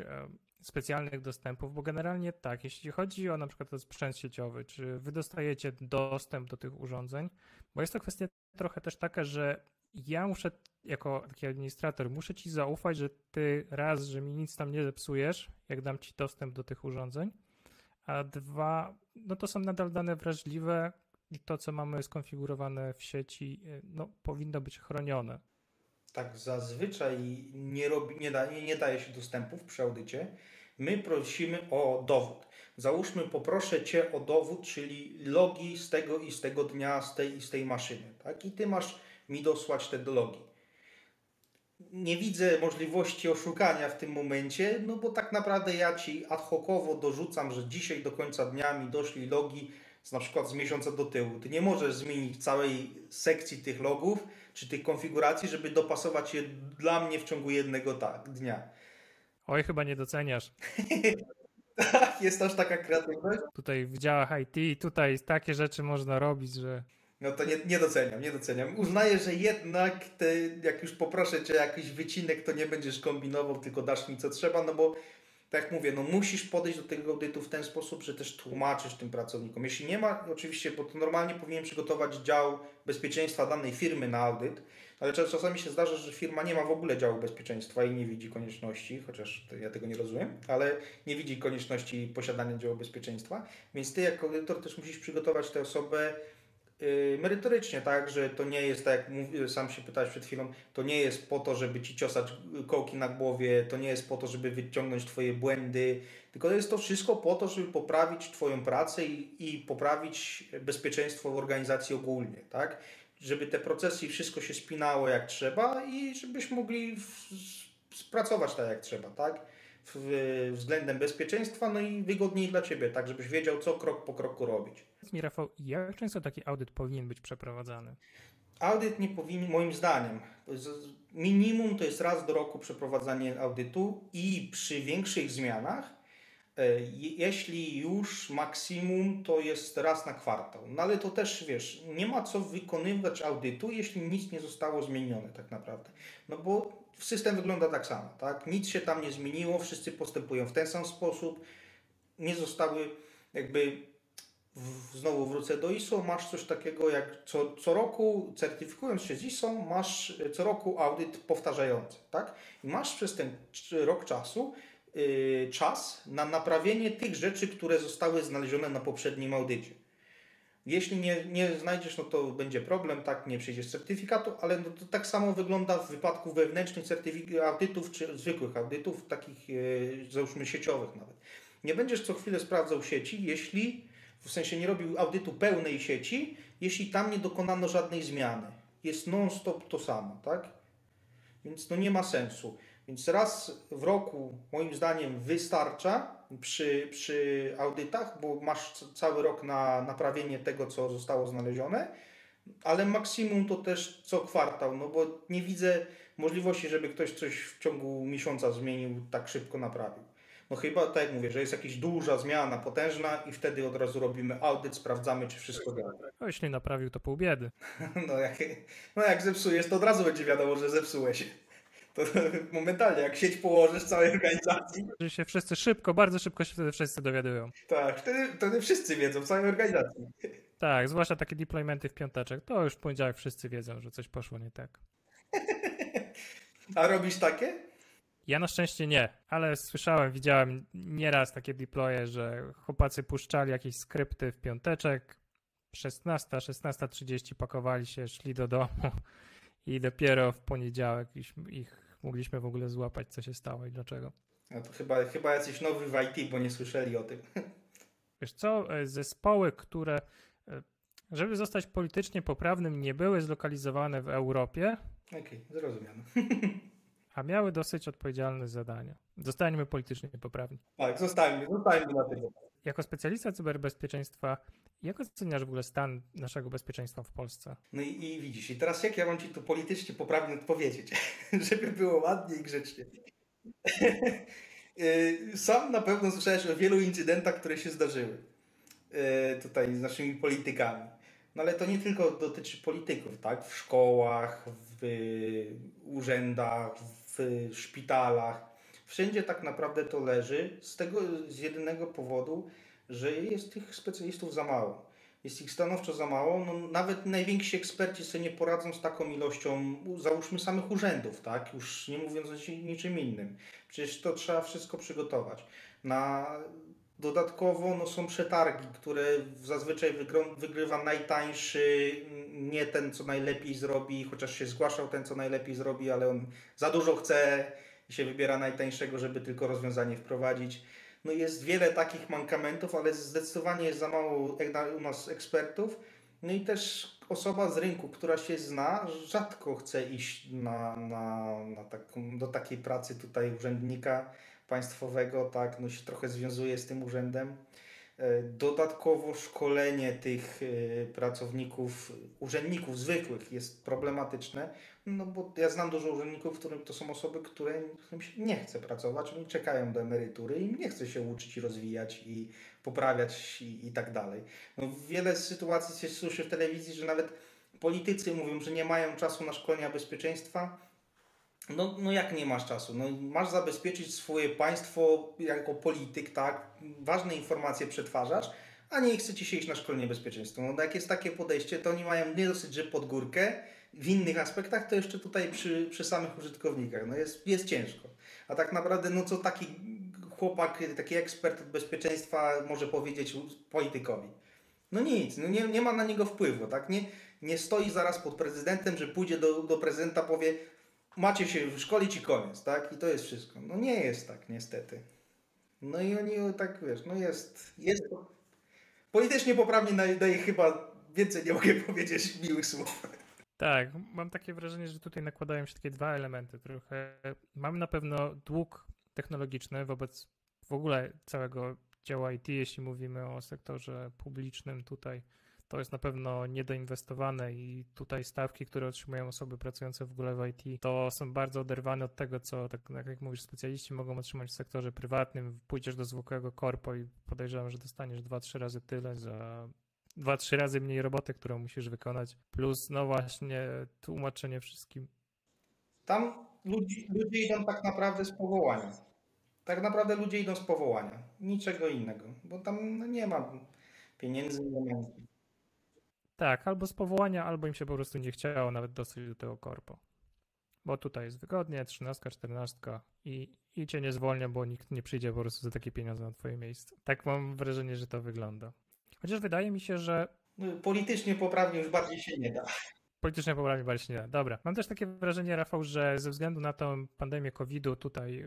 specjalnych dostępów, bo generalnie tak, jeśli chodzi o na przykład o sprzęt sieciowy, czy wy dostajecie dostęp do tych urządzeń, bo jest to kwestia trochę też taka, że ja muszę jako taki administrator, muszę ci zaufać, że ty raz, że mi nic tam nie zepsujesz, jak dam ci dostęp do tych urządzeń, a dwa, no to są nadal dane wrażliwe i to, co mamy skonfigurowane w sieci, no powinno być chronione.
Tak, zazwyczaj nie, robi, nie, da, nie, nie daje się dostępów przy audycie my prosimy o dowód. Załóżmy, poproszę Cię o dowód, czyli logi z tego i z tego dnia, z tej i z tej maszyny. Tak? I Ty masz mi dosłać te logi. Nie widzę możliwości oszukania w tym momencie, no bo tak naprawdę ja Ci ad hocowo dorzucam, że dzisiaj do końca dnia mi doszli logi z na przykład z miesiąca do tyłu. Ty nie możesz zmienić całej sekcji tych logów czy tych konfiguracji, żeby dopasować je dla mnie w ciągu jednego tak, dnia.
Oj, chyba nie doceniasz.
Tak, jest aż taka kreatywność.
Tutaj w działach IT, tutaj takie rzeczy można robić, że
No to nie, nie doceniam, nie doceniam. Uznaję, że jednak te, jak już poproszę cię jakiś wycinek, to nie będziesz kombinował, tylko dasz mi co trzeba, no bo tak jak mówię, no musisz podejść do tego audytu w ten sposób, że też tłumaczysz tym pracownikom. Jeśli nie ma, oczywiście, bo to normalnie powinien przygotować dział bezpieczeństwa danej firmy na audyt, ale czasami się zdarza, że firma nie ma w ogóle działu bezpieczeństwa i nie widzi konieczności, chociaż ja tego nie rozumiem, ale nie widzi konieczności posiadania działu bezpieczeństwa, więc ty jako audytor też musisz przygotować tę osobę merytorycznie, tak, że to nie jest, tak jak sam się pytałeś przed chwilą, to nie jest po to, żeby ci ciosać kołki na głowie, to nie jest po to, żeby wyciągnąć twoje błędy, tylko jest to wszystko po to, żeby poprawić twoją pracę i, i poprawić bezpieczeństwo w organizacji ogólnie, tak, żeby te procesy i wszystko się spinało jak trzeba i żebyś mogli w, spracować tak jak trzeba, tak, w, względem bezpieczeństwa, no i wygodniej dla ciebie, tak, żebyś wiedział, co krok po kroku robić.
Mi, Rafał, jak często taki audyt powinien być przeprowadzany?
Audyt nie powinien, moim zdaniem, minimum to jest raz do roku przeprowadzanie audytu i przy większych zmianach, e, je- jeśli już maksimum, to jest raz na kwartał. No ale to też wiesz, nie ma co wykonywać audytu, jeśli nic nie zostało zmienione tak naprawdę. No bo system wygląda tak samo, tak? Nic się tam nie zmieniło, wszyscy postępują w ten sam sposób, nie zostały jakby w, znowu wrócę do ISO, masz coś takiego jak co, co roku, certyfikując się z ISO, masz co roku audyt powtarzający, tak? I masz przez ten rok czasu yy, czas na naprawienie tych rzeczy, które zostały znalezione na poprzednim audycie. Jeśli nie, nie znajdziesz, no to będzie problem, tak, nie przyjdziesz certyfikatu, ale no to tak samo wygląda w wypadku wewnętrznych audytów, czy zwykłych audytów, takich yy, załóżmy sieciowych nawet. Nie będziesz co chwilę sprawdzał sieci, jeśli w sensie nie robił audytu pełnej sieci, jeśli tam nie dokonano żadnej zmiany. Jest non-stop to samo, tak? Więc no nie ma sensu. Więc raz w roku, moim zdaniem, wystarcza przy, przy audytach, bo masz cały rok na naprawienie tego, co zostało znalezione, ale maksimum to też co kwartał, no bo nie widzę możliwości, żeby ktoś coś w ciągu miesiąca zmienił, tak szybko naprawił. No chyba, tak jak mówię, że jest jakaś duża zmiana, potężna i wtedy od razu robimy audyt, sprawdzamy, czy wszystko działa.
No, jeśli naprawił, to pół biedy.
No jak, no jak zepsujesz, to od razu będzie wiadomo, że zepsułeś. To momentalnie, jak sieć położysz całej organizacji,
Że się wszyscy szybko, bardzo szybko się wtedy wszyscy dowiadują.
tak, wtedy, wtedy wszyscy wiedzą, w całej organizacji.
Tak, zwłaszcza takie deploymenty w piąteczek. To już w poniedziałek wszyscy wiedzą, że coś poszło nie tak.
A robisz takie?
Ja na szczęście nie, ale słyszałem, widziałem nieraz takie deploye, że chłopacy puszczali jakieś skrypty w piąteczek, 16, 16.30 pakowali się, szli do domu i dopiero w poniedziałek ich, ich mogliśmy w ogóle złapać, co się stało i dlaczego.
No to chyba, chyba jacyś nowy w IT, bo nie słyszeli o tym.
Wiesz co, e, zespoły, które, e, żeby zostać politycznie poprawnym, nie były zlokalizowane w Europie,
Okej, zrozumiano.
a miały dosyć odpowiedzialne zadania. Zostańmy politycznie poprawni.
Tak, zostańmy, zostańmy na tym.
Jako specjalista cyberbezpieczeństwa, jak oceniasz w ogóle stan naszego bezpieczeństwa w Polsce?
No i, i widzisz, i teraz jak ja mam ci tu politycznie poprawnie odpowiedzieć, żeby było ładnie i grzecznie. Y, Sam na pewno słyszałeś o wielu incydentach, które się zdarzyły y, tutaj z naszymi politykami. No ale to nie tylko dotyczy polityków, tak? W szkołach, w y, urzędach, w szpitalach. Wszędzie tak naprawdę to leży z tego z jedynego powodu, że jest tych specjalistów za mało. Jest ich stanowczo za mało. No, nawet najwięksi eksperci sobie nie poradzą z taką ilością, załóżmy, samych urzędów, tak? Już nie mówiąc o ni- niczym innym. Przecież to trzeba wszystko przygotować. Na Dodatkowo no, są przetargi, które zazwyczaj wygrywa najtańszy, nie ten, co najlepiej zrobi, chociaż się zgłaszał ten, co najlepiej zrobi, ale on za dużo chce i się wybiera najtańszego, żeby tylko rozwiązanie wprowadzić. No jest wiele takich mankamentów, ale zdecydowanie jest za mało u nas ekspertów. No i też osoba z rynku, która się zna, rzadko chce iść na, na, na taką, do takiej pracy tutaj urzędnika państwowego, tak, no się trochę związuje z tym urzędem. E, dodatkowo szkolenie tych e, pracowników, urzędników zwykłych jest problematyczne, no bo ja znam dużo urzędników, którym to są osoby, które, którym się nie chce pracować, oni czekają do emerytury i nie chce się uczyć i rozwijać i poprawiać i, i tak dalej. No, wiele sytuacji się słyszy w telewizji, że nawet politycy mówią, że nie mają czasu na szkolenia bezpieczeństwa, no, no jak nie masz czasu? No, masz zabezpieczyć swoje państwo jako polityk, tak? Ważne informacje przetwarzasz, a nie chce ci się iść na szkolenie bezpieczeństwa. No, jak jest takie podejście, to oni mają nie dosyć, że pod górkę, w innych aspektach, to jeszcze tutaj przy, przy samych użytkownikach. No jest, jest ciężko. A tak naprawdę, no co taki chłopak, taki ekspert od bezpieczeństwa może powiedzieć politykowi? No nic, no nie, nie ma na niego wpływu, tak? Nie, nie stoi zaraz pod prezydentem, że pójdzie do, do prezydenta, powie macie się szkolić i koniec, tak? I to jest wszystko. No nie jest tak, niestety. No i oni tak, wiesz, no jest, jest politycznie poprawnie daje chyba więcej nie mogę powiedzieć miłych słów.
Tak, mam takie wrażenie, że tutaj nakładają się takie dwa elementy. Trochę mamy na pewno dług technologiczny wobec w ogóle całego dzieła IT, jeśli mówimy o sektorze publicznym tutaj to jest na pewno niedoinwestowane i tutaj stawki, które otrzymują osoby pracujące w ogóle w IT, to są bardzo oderwane od tego, co, tak, tak jak mówisz, specjaliści mogą otrzymać w sektorze prywatnym. Pójdziesz do zwykłego korpo i podejrzewam, że dostaniesz 2-3 razy tyle za dwa, trzy razy mniej roboty, którą musisz wykonać, plus no właśnie tłumaczenie wszystkim.
Tam ludzie, ludzie idą tak naprawdę z powołania. Tak naprawdę ludzie idą z powołania. Niczego innego, bo tam no, nie ma pieniędzy, nie ma.
Tak, albo z powołania, albo im się po prostu nie chciało nawet dosyć do tego korpo. Bo tutaj jest wygodnie, 13, 14 i, i cię nie zwolnią, bo nikt nie przyjdzie po prostu za takie pieniądze na twoje miejsce. Tak mam wrażenie, że to wygląda. Chociaż wydaje mi się, że.
No, politycznie poprawnie już bardziej się nie da.
Politycznie poprawnie bardziej się nie da. Dobra. Mam też takie wrażenie, Rafał, że ze względu na tą pandemię COVID-u tutaj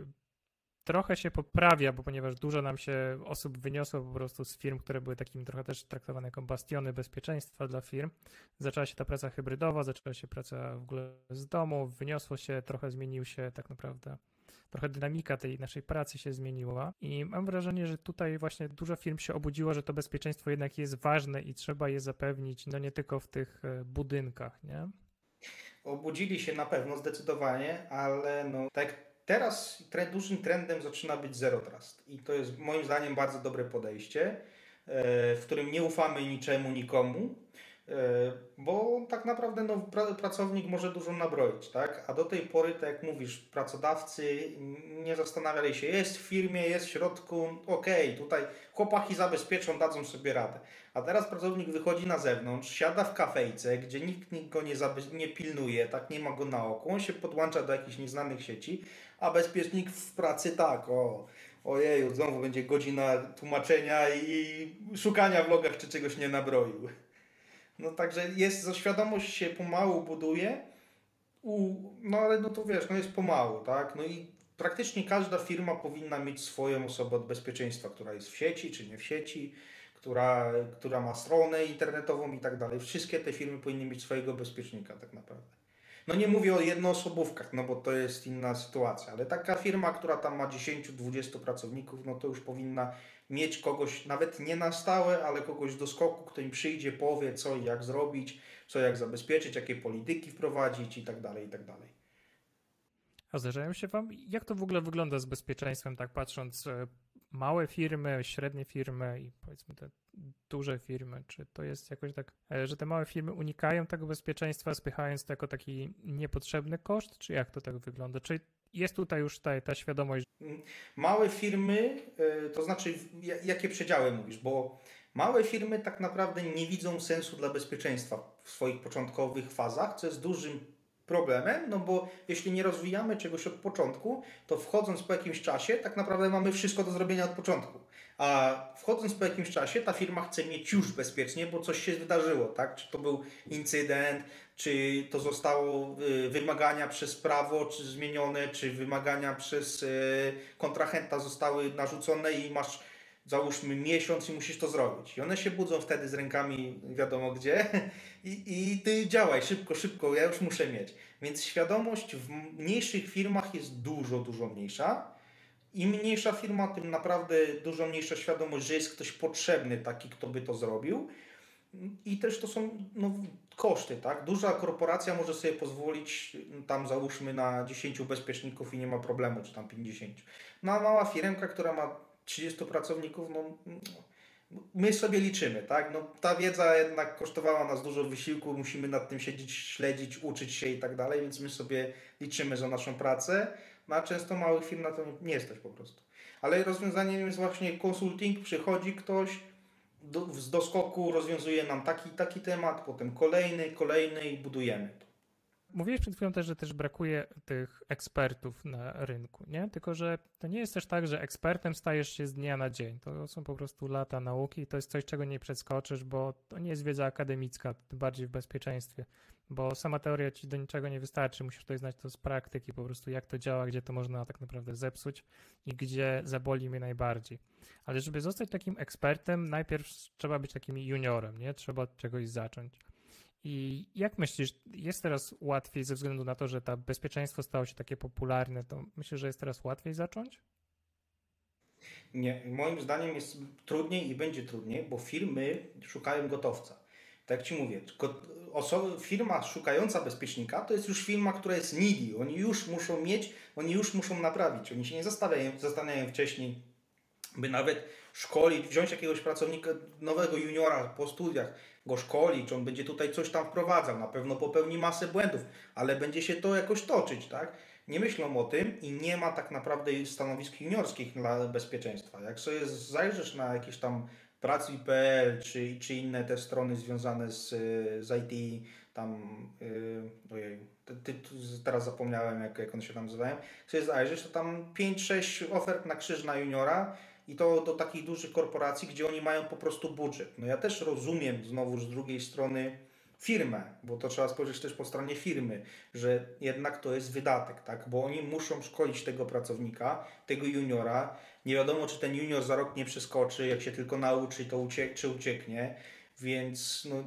trochę się poprawia, bo ponieważ dużo nam się osób wyniosło po prostu z firm, które były takimi trochę też traktowane jako bastiony bezpieczeństwa dla firm. Zaczęła się ta praca hybrydowa, zaczęła się praca w ogóle z domu, wyniosło się, trochę zmienił się tak naprawdę trochę dynamika tej naszej pracy się zmieniła i mam wrażenie, że tutaj właśnie dużo firm się obudziło, że to bezpieczeństwo jednak jest ważne i trzeba je zapewnić, no nie tylko w tych e, budynkach, nie?
Obudzili się na pewno zdecydowanie, ale no tak Teraz dużym trendem zaczyna być Zero Trust i to jest moim zdaniem bardzo dobre podejście, e, w którym nie ufamy niczemu, nikomu, bo tak naprawdę no, pracownik może dużo nabroić, tak? A do tej pory, tak jak mówisz, pracodawcy nie zastanawiali się, jest w firmie, jest w środku, okej, okay, tutaj chłopaki zabezpieczą, dadzą sobie radę. A teraz pracownik wychodzi na zewnątrz, siada w kafejce, gdzie nikt go nie, nie pilnuje, tak nie ma go na oku, on się podłącza do jakichś nieznanych sieci, a bezpiecznik w pracy tak, o, ojeju, znowu będzie godzina tłumaczenia i szukania w logach, czy czegoś nie nabroił. No także jest, świadomość się pomału buduje, u, no ale no to wiesz, no jest pomału, tak, no i praktycznie każda firma powinna mieć swoją osobę od bezpieczeństwa, która jest w sieci, czy nie w sieci, która, która ma stronę internetową i tak dalej. Wszystkie te firmy powinny mieć swojego bezpiecznika tak naprawdę. No nie mówię o jednoosobówkach, no bo to jest inna sytuacja, ale taka firma, która tam ma 10-20 pracowników, no to już powinna mieć kogoś, nawet nie na stałe, ale kogoś do skoku, kto im przyjdzie, powie co i jak zrobić, co jak zabezpieczyć, jakie polityki wprowadzić i tak dalej, i tak dalej.
A zdarzają się Wam, jak to w ogóle wygląda z bezpieczeństwem, tak patrząc, e, małe firmy, średnie firmy i powiedzmy te duże firmy, czy to jest jakoś tak, e, że te małe firmy unikają tego bezpieczeństwa, spychając to jako taki niepotrzebny koszt, czy jak to tak wygląda? Czy jest tutaj już ta, ta świadomość?
Mm, małe firmy, e, to znaczy jakie przedziały mówisz, bo małe firmy tak naprawdę nie widzą sensu dla bezpieczeństwa w swoich początkowych fazach, co jest dużym problemem, no bo jeśli nie rozwijamy czegoś od początku, to wchodząc po jakimś czasie, tak naprawdę mamy wszystko do zrobienia od początku. A wchodząc po jakimś czasie, ta firma chce mieć już bezpiecznie, bo coś się wydarzyło, tak? Czy to był incydent, czy to zostało y, wymagania przez prawo, czy zmienione, czy wymagania przez y, kontrahenta zostały narzucone i masz załóżmy miesiąc i musisz to zrobić. I one się budzą wtedy z rękami wiadomo gdzie i, i ty działaj szybko, szybko, ja już muszę mieć. Więc świadomość w mniejszych firmach jest dużo, dużo mniejsza im mniejsza firma, tym naprawdę dużo mniejsza świadomość, że jest ktoś potrzebny taki, kto by to zrobił. I też to są no, koszty, tak? Duża korporacja może sobie pozwolić tam załóżmy na 10 bezpieczników i nie ma problemu, czy tam 50. No a mała firmka, która ma 30 pracowników, no, my sobie liczymy, tak? No, ta wiedza jednak kosztowała nas dużo wysiłku, musimy nad tym siedzieć, śledzić, uczyć się i tak dalej, więc my sobie liczymy za naszą pracę, no a często małych firm na to nie stać po prostu. Ale rozwiązaniem jest właśnie konsulting, przychodzi ktoś, do, z doskoku rozwiązuje nam taki taki temat, potem kolejny, kolejny i budujemy to.
Mówiłeś przed chwilą też, że też brakuje tych ekspertów na rynku, nie? Tylko, że to nie jest też tak, że ekspertem stajesz się z dnia na dzień. To są po prostu lata nauki i to jest coś, czego nie przeskoczysz, bo to nie jest wiedza akademicka, tym bardziej w bezpieczeństwie, bo sama teoria ci do niczego nie wystarczy. Musisz tutaj znać to z praktyki, po prostu jak to działa, gdzie to można tak naprawdę zepsuć i gdzie zaboli mnie najbardziej. Ale żeby zostać takim ekspertem, najpierw trzeba być takim juniorem, nie? Trzeba od czegoś zacząć. I jak myślisz, jest teraz łatwiej ze względu na to, że to bezpieczeństwo stało się takie popularne, to myślisz, że jest teraz łatwiej zacząć?
Nie, moim zdaniem jest trudniej i będzie trudniej, bo firmy szukają gotowca. Tak jak Ci mówię, osoba, firma szukająca bezpiecznika to jest już firma, która jest needy. Oni już muszą mieć, oni już muszą naprawić. Oni się nie zastanawiają, zastanawiają wcześniej, by nawet szkolić, wziąć jakiegoś pracownika, nowego juniora po studiach, go szkolić, on będzie tutaj coś tam wprowadzał, na pewno popełni masę błędów, ale będzie się to jakoś toczyć, tak? Nie myślą o tym i nie ma tak naprawdę stanowisk juniorskich dla bezpieczeństwa. Jak sobie zajrzysz na jakieś tam pracy.pl czy, czy inne te strony związane z, z IT, tam, yy, ojej, ty, ty, teraz zapomniałem jak, jak one się tam nazywają, sobie zajrzysz, to tam 5-6 ofert na krzyż na juniora i to do takich dużych korporacji, gdzie oni mają po prostu budżet. No ja też rozumiem znowu z drugiej strony firmę, bo to trzeba spojrzeć też po stronie firmy, że jednak to jest wydatek, tak? Bo oni muszą szkolić tego pracownika, tego juniora. Nie wiadomo, czy ten junior za rok nie przeskoczy, jak się tylko nauczy, to uciek czy ucieknie, więc no,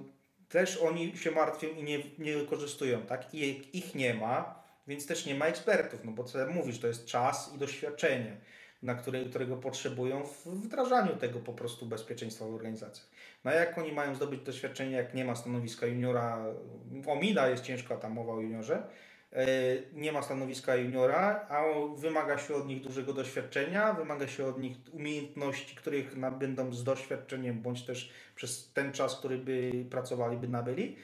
też oni się martwią i nie, nie wykorzystują, tak? I ich nie ma, więc też nie ma ekspertów, no bo co mówisz, to jest czas i doświadczenie na które, którego potrzebują w wdrażaniu tego po prostu bezpieczeństwa w organizacjach. No jak oni mają zdobyć doświadczenie, jak nie ma stanowiska juniora, omida jest ciężka ta mowa o juniorze, e, nie ma stanowiska juniora, a wymaga się od nich dużego doświadczenia, wymaga się od nich umiejętności, których będą z doświadczeniem, bądź też przez ten czas, który by pracowali, by nabyli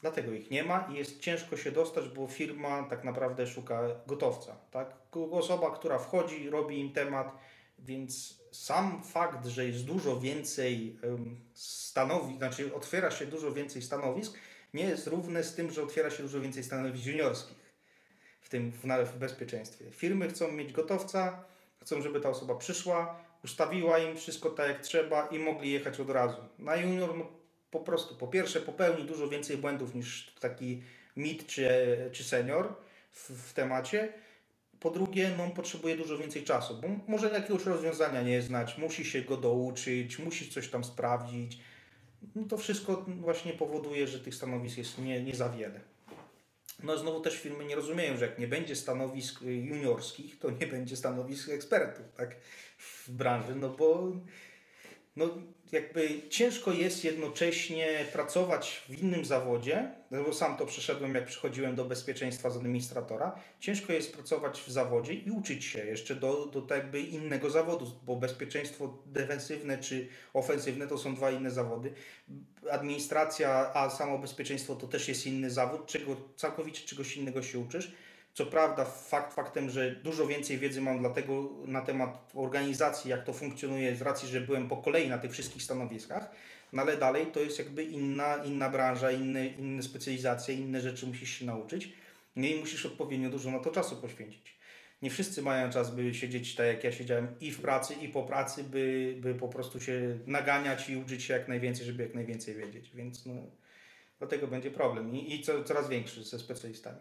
Dlatego ich nie ma i jest ciężko się dostać, bo firma tak naprawdę szuka gotowca. Tak? Osoba, która wchodzi, robi im temat, więc sam fakt, że jest dużo więcej stanowisk, znaczy otwiera się dużo więcej stanowisk, nie jest równy z tym, że otwiera się dużo więcej stanowisk juniorskich w tym w, w bezpieczeństwie. Firmy chcą mieć gotowca, chcą, żeby ta osoba przyszła, ustawiła im wszystko tak jak trzeba i mogli jechać od razu. Na junior no, po prostu po pierwsze popełni dużo więcej błędów niż taki mid czy, czy senior w, w temacie. Po drugie, no, potrzebuje dużo więcej czasu, bo może jakiegoś rozwiązania nie znać, musi się go douczyć, musi coś tam sprawdzić. No to wszystko właśnie powoduje, że tych stanowisk jest nie, nie za wiele. No znowu też firmy nie rozumieją, że jak nie będzie stanowisk juniorskich, to nie będzie stanowisk ekspertów tak, w branży, no bo no, jakby ciężko jest jednocześnie pracować w innym zawodzie, no bo sam to przeszedłem, jak przychodziłem do bezpieczeństwa z administratora. Ciężko jest pracować w zawodzie i uczyć się jeszcze do, do jakby innego zawodu, bo bezpieczeństwo defensywne czy ofensywne to są dwa inne zawody. Administracja, a samo bezpieczeństwo to też jest inny zawód, czego całkowicie czegoś innego się uczysz. Co prawda, fakt faktem, że dużo więcej wiedzy mam dlatego na temat organizacji, jak to funkcjonuje, z racji, że byłem po kolei na tych wszystkich stanowiskach, no ale dalej to jest jakby inna, inna branża, inne, inne specjalizacje, inne rzeczy musisz się nauczyć. No i musisz odpowiednio dużo na to czasu poświęcić. Nie wszyscy mają czas, by siedzieć tak jak ja siedziałem i w pracy, i po pracy, by, by po prostu się naganiać i uczyć się jak najwięcej, żeby jak najwięcej wiedzieć. Więc no, Dlatego będzie problem i, i co, coraz większy ze specjalistami.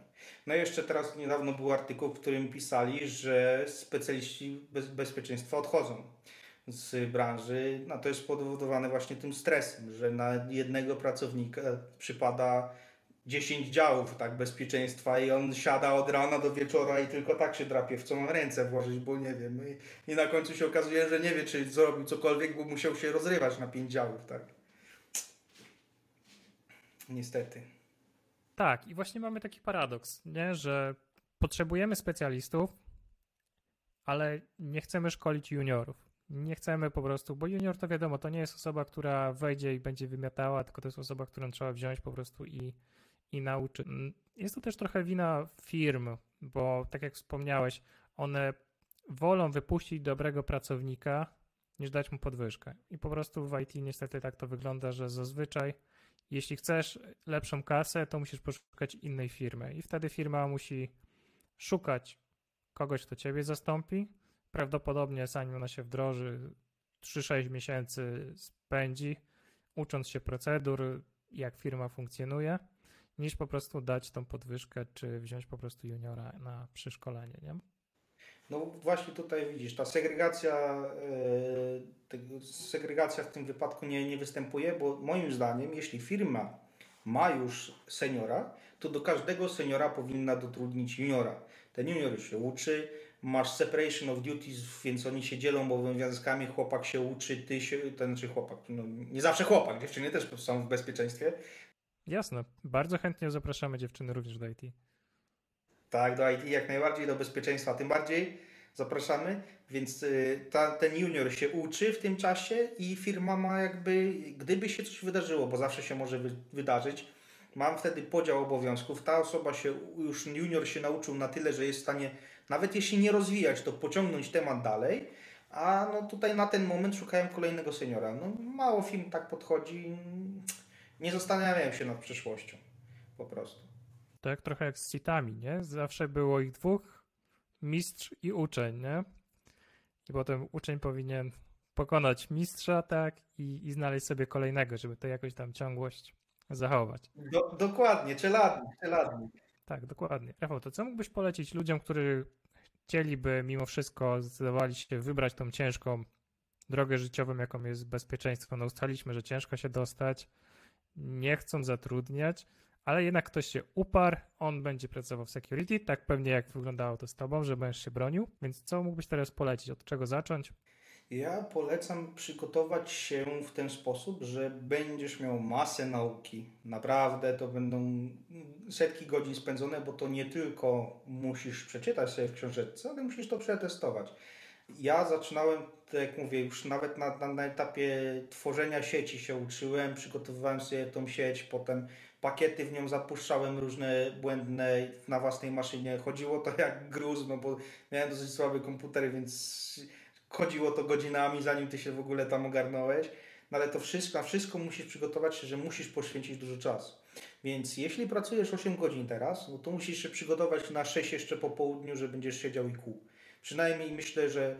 No i jeszcze teraz niedawno był artykuł, w którym pisali, że specjaliści bez, bezpieczeństwa odchodzą z branży. No to jest spowodowane właśnie tym stresem, że na jednego pracownika przypada 10 działów tak bezpieczeństwa i on siada od rana do wieczora i tylko tak się drapie, w co mam ręce włożyć, bo nie wiem. I, i na końcu się okazuje, że nie wie, czy zrobił cokolwiek, bo musiał się rozrywać na 5 działów, tak. Niestety.
Tak, i właśnie mamy taki paradoks, nie? że potrzebujemy specjalistów, ale nie chcemy szkolić juniorów. Nie chcemy po prostu, bo junior to wiadomo, to nie jest osoba, która wejdzie i będzie wymiatała, tylko to jest osoba, którą trzeba wziąć po prostu i, i nauczyć. Jest to też trochę wina firm, bo tak jak wspomniałeś, one wolą wypuścić dobrego pracownika, niż dać mu podwyżkę. I po prostu w IT niestety tak to wygląda, że zazwyczaj jeśli chcesz lepszą kasę, to musisz poszukać innej firmy i wtedy firma musi szukać kogoś, kto ciebie zastąpi. Prawdopodobnie zanim ona się wdroży, 3-6 miesięcy spędzi, ucząc się procedur, jak firma funkcjonuje, niż po prostu dać tą podwyżkę, czy wziąć po prostu juniora na przyszkolenie, nie?
No właśnie tutaj widzisz, ta segregacja, yy, segregacja w tym wypadku nie, nie występuje, bo moim zdaniem, jeśli firma ma już seniora, to do każdego seniora powinna dotrudnić juniora. Ten junior się uczy, masz separation of duties, więc oni się dzielą obowiązkami, chłopak się uczy, ty się, ten czy chłopak, no nie zawsze chłopak, dziewczyny też są w bezpieczeństwie.
Jasne, bardzo chętnie zapraszamy dziewczyny również do IT.
Tak, do IT jak najbardziej, do bezpieczeństwa tym bardziej zapraszamy. Więc y, ta, ten junior się uczy w tym czasie i firma ma jakby, gdyby się coś wydarzyło, bo zawsze się może wy, wydarzyć, mam wtedy podział obowiązków. Ta osoba się, już junior się nauczył na tyle, że jest w stanie, nawet jeśli nie rozwijać, to pociągnąć temat dalej. A no tutaj na ten moment szukałem kolejnego seniora. No mało firm tak podchodzi. Nie zastanawiałem się nad przyszłością. Po prostu.
Tak trochę jak z citami, nie? Zawsze było ich dwóch, mistrz i uczeń, nie? I potem uczeń powinien pokonać mistrza, tak? I, i znaleźć sobie kolejnego, żeby to jakoś tam ciągłość zachować.
Do, dokładnie, czeladnik, czeladnik.
Tak, dokładnie. Rafał, to co mógłbyś polecić ludziom, którzy chcieliby mimo wszystko zdecydowali się wybrać tą ciężką drogę życiową, jaką jest bezpieczeństwo? No ustaliliśmy, że ciężko się dostać, nie chcą zatrudniać, ale jednak ktoś się uparł, on będzie pracował w security, tak pewnie jak wyglądało to z tobą, że będziesz się bronił, więc co mógłbyś teraz polecić, od czego zacząć?
Ja polecam przygotować się w ten sposób, że będziesz miał masę nauki. Naprawdę to będą setki godzin spędzone, bo to nie tylko musisz przeczytać sobie w książeczce, ale musisz to przetestować. Ja zaczynałem, tak jak mówię, już nawet na, na, na etapie tworzenia sieci się uczyłem, przygotowywałem sobie tą sieć, potem pakiety w nią zapuszczałem różne błędne na własnej maszynie. Chodziło to jak gruz, no bo miałem dosyć słaby komputer, więc chodziło to godzinami, zanim ty się w ogóle tam ogarnąłeś. No ale to wszystko, na wszystko musisz przygotować się, że musisz poświęcić dużo czasu. Więc jeśli pracujesz 8 godzin teraz, no to musisz się przygotować na 6 jeszcze po południu, że będziesz siedział i kół. Przynajmniej myślę, że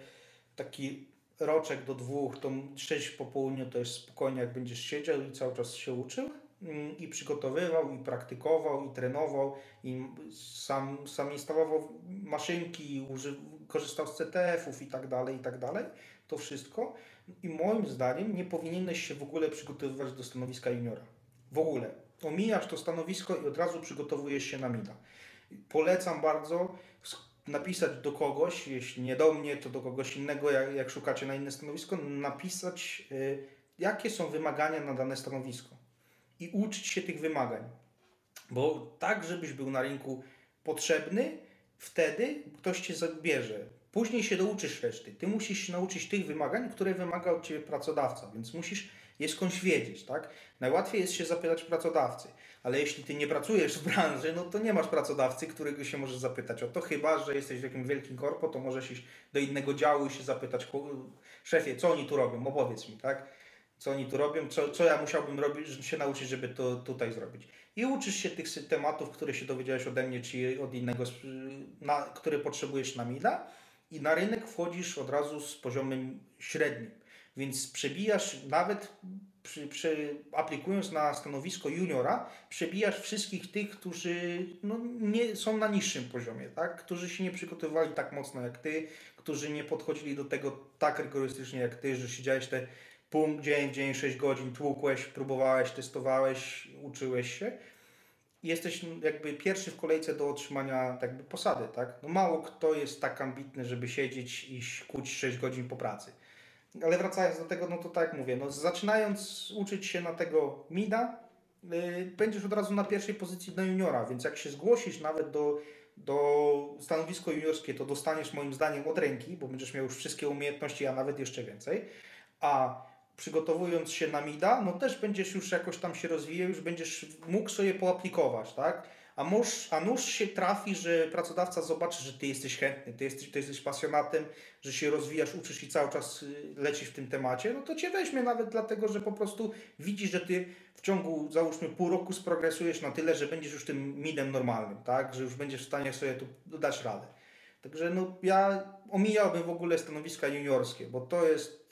taki roczek do dwóch, to 6 po południu to jest spokojnie, jak będziesz siedział i cały czas się uczył i przygotowywał, i praktykował, i trenował, i sam, sam instalował maszynki, korzystał z CTF-ów i tak dalej, i tak dalej. To wszystko. I moim zdaniem nie powinieneś się w ogóle przygotowywać do stanowiska juniora. W ogóle. Omijasz to stanowisko i od razu przygotowujesz się na mida. Polecam bardzo napisać do kogoś, jeśli nie do mnie, to do kogoś innego, jak, jak szukacie na inne stanowisko, napisać, y, jakie są wymagania na dane stanowisko i uczyć się tych wymagań. Bo tak, żebyś był na rynku potrzebny, wtedy ktoś cię zabierze. Później się douczysz reszty. Ty musisz się nauczyć tych wymagań, które wymaga od ciebie pracodawca, więc musisz je skądś wiedzieć, tak? Najłatwiej jest się zapytać pracodawcy, ale jeśli ty nie pracujesz w branży, no to nie masz pracodawcy, którego się możesz zapytać o to, chyba że jesteś w jakimś wielkim korpo, to możesz iść do innego działu i się zapytać, szefie, co oni tu robią, opowiedz mi, tak? Co oni tu robią, co, co ja musiałbym robić, się nauczyć, żeby to tutaj zrobić. I uczysz się tych tematów, które się dowiedziałeś ode mnie, czy od innego, na, które potrzebujesz na mida i na rynek wchodzisz od razu z poziomem średnim. Więc przebijasz nawet przy, przy, aplikując na stanowisko juniora, przebijasz wszystkich tych, którzy no, nie są na niższym poziomie, tak? którzy się nie przygotowywali tak mocno jak ty, którzy nie podchodzili do tego tak rygorystycznie jak ty, że siedziałeś te punkt, dzień, dzień, 6 godzin, tłukłeś, próbowałeś, testowałeś, uczyłeś się. jesteś jakby pierwszy w kolejce do otrzymania jakby posady, tak? No mało kto jest tak ambitny, żeby siedzieć i kuć 6 godzin po pracy. Ale wracając do tego, no to tak jak mówię, no zaczynając uczyć się na tego mida, yy, będziesz od razu na pierwszej pozycji do juniora, więc jak się zgłosisz nawet do, do stanowisko juniorskie, to dostaniesz moim zdaniem od ręki, bo będziesz miał już wszystkie umiejętności, a nawet jeszcze więcej. A przygotowując się na MIDA, no też będziesz już jakoś tam się rozwijał, już będziesz mógł sobie poaplikować, tak? A, mórz, a nóż się trafi, że pracodawca zobaczy, że ty jesteś chętny, ty jesteś, ty jesteś pasjonatem, że się rozwijasz, uczysz i cały czas y, lecisz w tym temacie, no to cię weźmie nawet dlatego, że po prostu widzi, że ty w ciągu załóżmy pół roku sprogresujesz na tyle, że będziesz już tym midem normalnym, tak? Że już będziesz w stanie sobie tu dać radę. Także no ja omijałbym w ogóle stanowiska juniorskie, bo to jest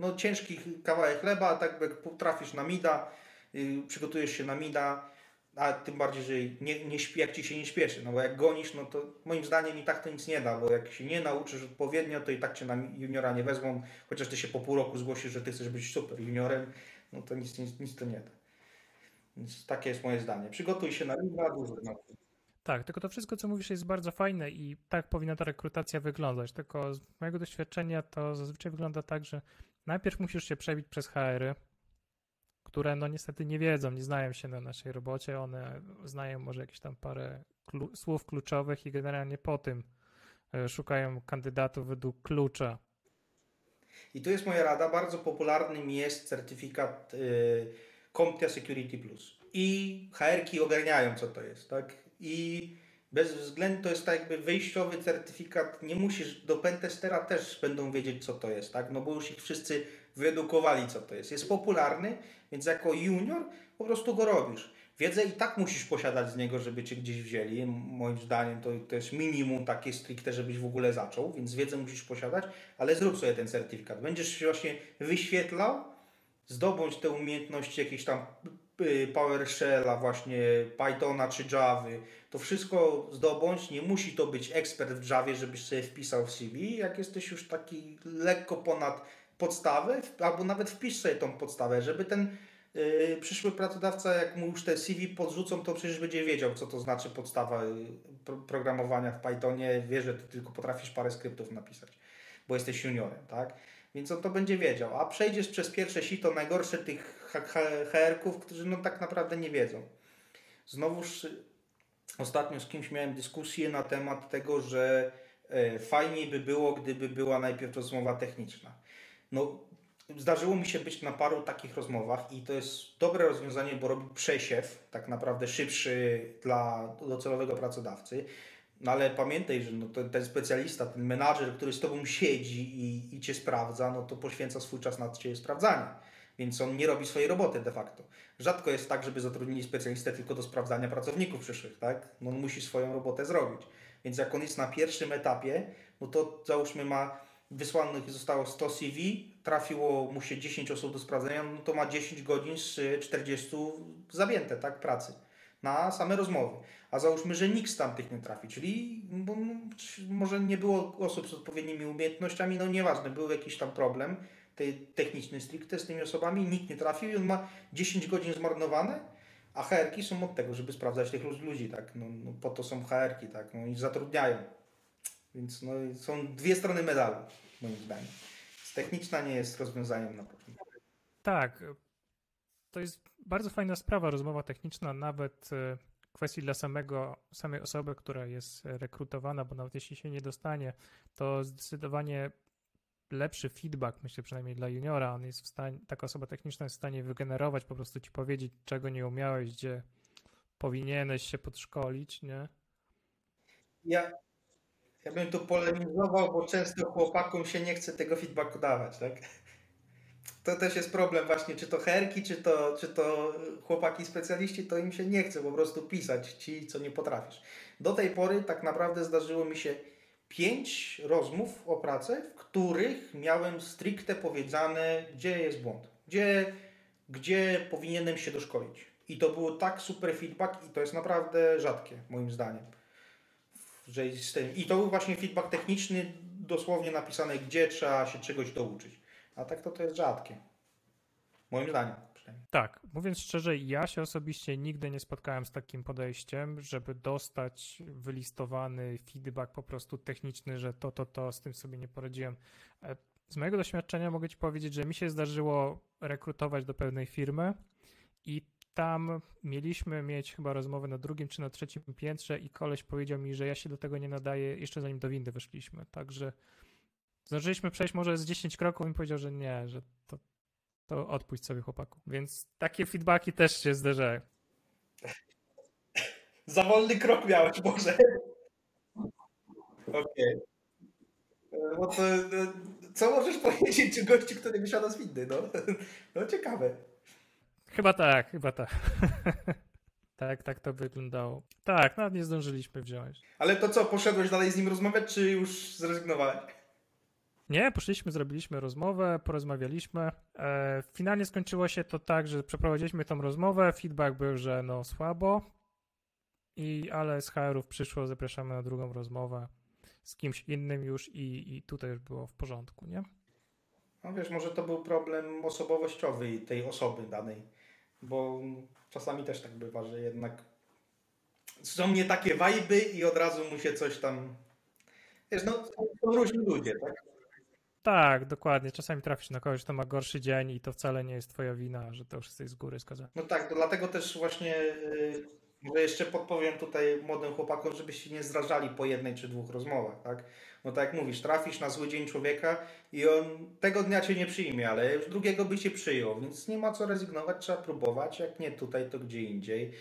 no, ciężki kawałek chleba, tak jak trafisz na mida, yy, przygotujesz się na mida, a tym bardziej, że nie, nie śpi, jak ci się nie śpieszy, no bo jak gonisz, no to moim zdaniem i tak to nic nie da, bo jak się nie nauczysz odpowiednio, to i tak cię na juniora nie wezmą, chociaż ty się po pół roku zgłosisz, że ty chcesz być super juniorem, no to nic, nic, nic to nie da. Więc takie jest moje zdanie. Przygotuj się na mida, dużo nauki.
Tak, tylko to wszystko, co mówisz, jest bardzo fajne i tak powinna ta rekrutacja wyglądać. Tylko z mojego doświadczenia to zazwyczaj wygląda tak, że najpierw musisz się przebić przez HR-y, które no niestety nie wiedzą, nie znają się na naszej robocie. One znają może jakieś tam parę klu słów kluczowych i generalnie po tym e, szukają kandydatów według klucza.
I tu jest moja rada. Bardzo popularnym jest certyfikat y, CompTIA Security Plus. I HR-ki ogarniają, co to jest, tak? I bez względu, to jest tak jakby wyjściowy certyfikat, nie musisz, do pentestera też będą wiedzieć, co to jest, tak? No bo już ich wszyscy wyedukowali, co to jest. Jest popularny, więc jako junior po prostu go robisz. Wiedzę i tak musisz posiadać z niego, żeby cię gdzieś wzięli. Moim zdaniem to, to jest minimum takie stricte, żebyś w ogóle zaczął, więc wiedzę musisz posiadać, ale zrób sobie ten certyfikat. Będziesz się właśnie wyświetlał, zdobądź te umiejętności jakieś tam PowerShella, właśnie Pythona czy Java, to wszystko zdobądź. Nie musi to być ekspert w Javie, żebyś sobie wpisał w CV. Jak jesteś już taki lekko ponad podstawę, albo nawet wpisz sobie tą podstawę, żeby ten yy, przyszły pracodawca, jak mu już te CV podrzucą, to przecież będzie wiedział, co to znaczy podstawa yy, pro, programowania w Pythonie. Wie, że ty tylko potrafisz parę skryptów napisać, bo jesteś juniorem, tak? Więc on to będzie wiedział. A przejdziesz przez pierwsze sito najgorsze tych HR-ków, którzy no tak naprawdę nie wiedzą. Znowuż ostatnio z kimś miałem dyskusję na temat tego, że e, fajniej by było, gdyby była najpierw rozmowa techniczna. No, zdarzyło mi się być na paru takich rozmowach i to jest dobre rozwiązanie, bo robi przesiew, tak naprawdę szybszy dla docelowego pracodawcy. No ale pamiętaj, że no ten, ten specjalista, ten menadżer, który z tobą siedzi i, i cię sprawdza, no to poświęca swój czas na ciebie sprawdzanie. Więc on nie robi swojej roboty de facto. Rzadko jest tak, żeby zatrudnili specjalistę tylko do sprawdzania pracowników przyszłych, tak? No on musi swoją robotę zrobić. Więc jak on jest na pierwszym etapie, no to załóżmy ma wysłanych zostało 100 CV, trafiło mu się 10 osób do sprawdzenia, no to ma 10 godzin z 40 zabięte, tak, pracy na same rozmowy. A załóżmy, że nikt z tamtych nie trafi, czyli bo, no, może nie było osób z odpowiednimi umiejętnościami, no nieważne, był jakiś tam problem techniczny stricte z tymi osobami, nikt nie trafił i on ma 10 godzin zmarnowane, a HR-ki są od tego, żeby sprawdzać tych ludzi, tak, no, no po to są HR-ki, tak, no i zatrudniają. Więc no, są dwie strony medalu, moim zdaniem. Techniczna nie jest rozwiązaniem na początku.
Tak. To jest bardzo fajna sprawa, rozmowa techniczna, nawet e, kwestii dla samego, samej osoby, która jest rekrutowana, bo nawet jeśli się nie dostanie, to zdecydowanie lepszy feedback, myślę przynajmniej dla juniora, on jest w stanie, taka osoba techniczna jest w stanie wygenerować, po prostu ci powiedzieć, czego nie umiałeś, gdzie powinieneś się podszkolić, nie?
Ja, ja bym tu polemizował, bo często chłopakom się nie chce tego feedbacku dawać, tak? To też jest problem właśnie, czy to herki, czy to, czy to chłopaki specjaliści, to im się nie chce po prostu pisać ci, co nie potrafisz. Do tej pory tak naprawdę zdarzyło mi się pięć rozmów o pracę, w których miałem stricte powiedziane, gdzie jest błąd, gdzie, gdzie powinienem się doszkolić. I to było tak super feedback i to jest naprawdę rzadkie, moim zdaniem. Że I to był właśnie feedback techniczny, dosłownie napisane, gdzie trzeba się czegoś douczyć. A tak to to jest rzadkie. Moim zdaniem.
Tak, mówiąc szczerze, ja się osobiście nigdy nie spotkałem z takim podejściem, żeby dostać wylistowany feedback po prostu techniczny, że to, to, to, z tym sobie nie poradziłem. E, z mojego doświadczenia mogę Ci powiedzieć, że mi się zdarzyło rekrutować do pewnej firmy i tam mieliśmy mieć chyba rozmowę na drugim czy na trzecim piętrze i koleś powiedział mi, że ja się do tego nie nadaję jeszcze zanim do windy weszliśmy. Także zdążyliśmy przejść może z 10 kroków i powiedział, że nie, że to, to odpuść sobie chłopaku. Więc takie feedbacki też się zdarzają.
Za wolny krok miałeś, Boże. Okej. Okay. No to, no, co możesz powiedzieć o gości, który wysiada z windy? No, no ciekawe.
Chyba tak, chyba tak. tak, tak to wyglądało. Tak, nawet nie zdążyliśmy wziąć.
Ale to co, poszedłeś dalej z nim rozmawiać, czy już zrezygnowałeś?
Nie, poszliśmy, zrobiliśmy rozmowę, porozmawialiśmy. E, finalnie skończyło się to tak, że przeprowadziliśmy tą rozmowę. Feedback był, że no słabo, i, ale z HR-ów przyszło, zapraszamy na drugą rozmowę z kimś innym już i, i tutaj już było w porządku, nie?
No wiesz, może to był problem osobowościowy tej osoby danej, bo czasami też tak bywa, że jednak są nie takie wajby i od razu mu się coś tam... Wiesz, no są różni ludzie, tak?
Tak, dokładnie. Czasami trafisz na kogoś, kto ma gorszy dzień i to wcale nie jest twoja wina, że to już jesteś z góry skazany.
No tak, to dlatego też właśnie może jeszcze podpowiem tutaj młodym chłopakom, żebyście nie zrażali po jednej czy dwóch rozmowach, tak? No tak jak mówisz, trafisz na zły dzień człowieka i on tego dnia cię nie przyjmie, ale już drugiego by cię przyjął, więc nie ma co rezygnować, trzeba próbować, jak nie tutaj, to gdzie indziej.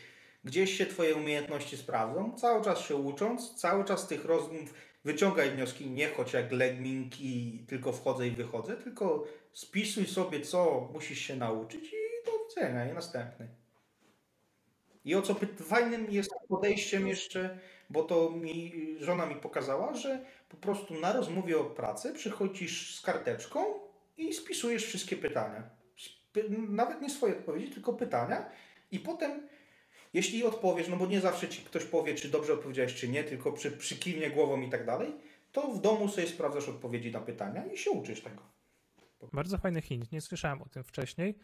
Gdzieś się twoje umiejętności sprawdzą, cały czas się ucząc, cały czas tych rozmów wyciągaj wnioski, nie chodź jak Lemming i tylko wchodzę i wychodzę, tylko spisuj sobie, co musisz się nauczyć i do widzenia, i następny. I o co fajnym jest podejściem jeszcze, bo to mi żona mi pokazała, że po prostu na rozmowie o pracy przychodzisz z karteczką i spisujesz wszystkie pytania. Nawet nie swoje odpowiedzi, tylko pytania i potem jeśli odpowiesz, no bo nie zawsze ci ktoś powie, czy dobrze odpowiedziałeś, czy nie, tylko przy, przykiwnie głową i tak dalej, to w domu sobie sprawdzasz odpowiedzi na pytania i się uczysz tego.
Bardzo fajny hint, nie słyszałem o tym wcześniej.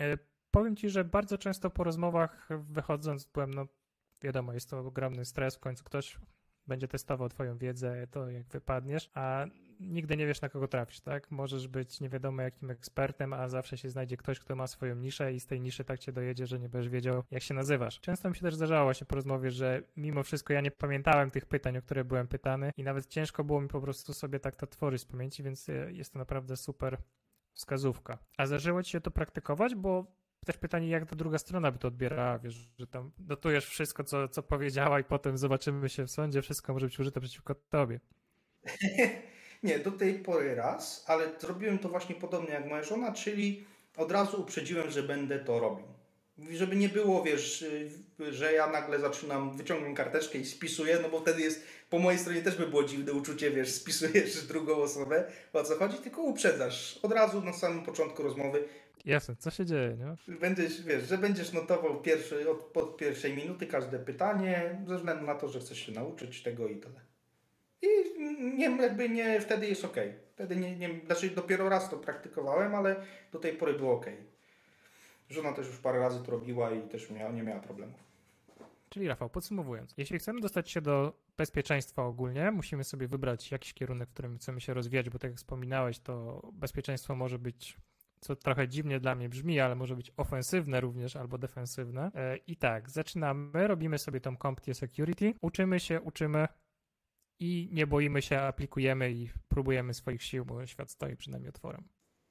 E, powiem ci, że bardzo często po rozmowach wychodząc byłem, no wiadomo, jest to ogromny stres, w końcu ktoś będzie testował twoją wiedzę, to jak wypadniesz, a nigdy nie wiesz na kogo trafisz, tak? Możesz być nie wiadomo jakim ekspertem, a zawsze się znajdzie ktoś, kto ma swoją niszę i z tej niszy tak cię dojedzie, że nie będziesz wiedział jak się nazywasz. Często mi się też zdarzało właśnie po rozmowie, że mimo wszystko ja nie pamiętałem tych pytań, o które byłem pytany i nawet ciężko było mi po prostu sobie tak to tworzyć z pamięci, więc e, jest to naprawdę super wskazówka. A zdarzyło ci się to praktykować, bo też pytanie, jak ta druga strona by to odbierała, wiesz, że tam dotujesz wszystko, co, co powiedziała i potem zobaczymy się w sądzie, wszystko może być użyte przeciwko tobie.
Nie, do tej pory raz, ale zrobiłem to właśnie podobnie jak moja żona, czyli od razu uprzedziłem, że będę to robił. Żeby nie było, wiesz, że ja nagle zaczynam, wyciągam karteczkę i spisuję, no bo wtedy jest, po mojej stronie też by było dziwne uczucie, wiesz, spisujesz drugą osobę, o co chodzi, tylko uprzedzasz. Od razu na samym początku rozmowy
Jasne, co się dzieje, nie?
Będziesz, wiesz, że będziesz notował pierwszy, od, od pierwszej minuty każde pytanie, ze względu na to, że chcesz się nauczyć tego i tyle. I nie, jakby nie, wtedy jest ok. Wtedy nie, nie, znaczy dopiero raz to praktykowałem, ale do tej pory było ok. Żona też już parę razy to robiła i też miała, nie miała problemów.
Czyli Rafał, podsumowując, jeśli chcemy dostać się do bezpieczeństwa ogólnie, musimy sobie wybrać jakiś kierunek, w którym chcemy się rozwijać, bo tak jak wspominałeś, to bezpieczeństwo może być co trochę dziwnie dla mnie brzmi, ale może być ofensywne również albo defensywne. E, I tak, zaczynamy, robimy sobie tą CompTIA Security, uczymy się, uczymy i nie boimy się, aplikujemy i próbujemy swoich sił, bo świat stoi przed nami otworem.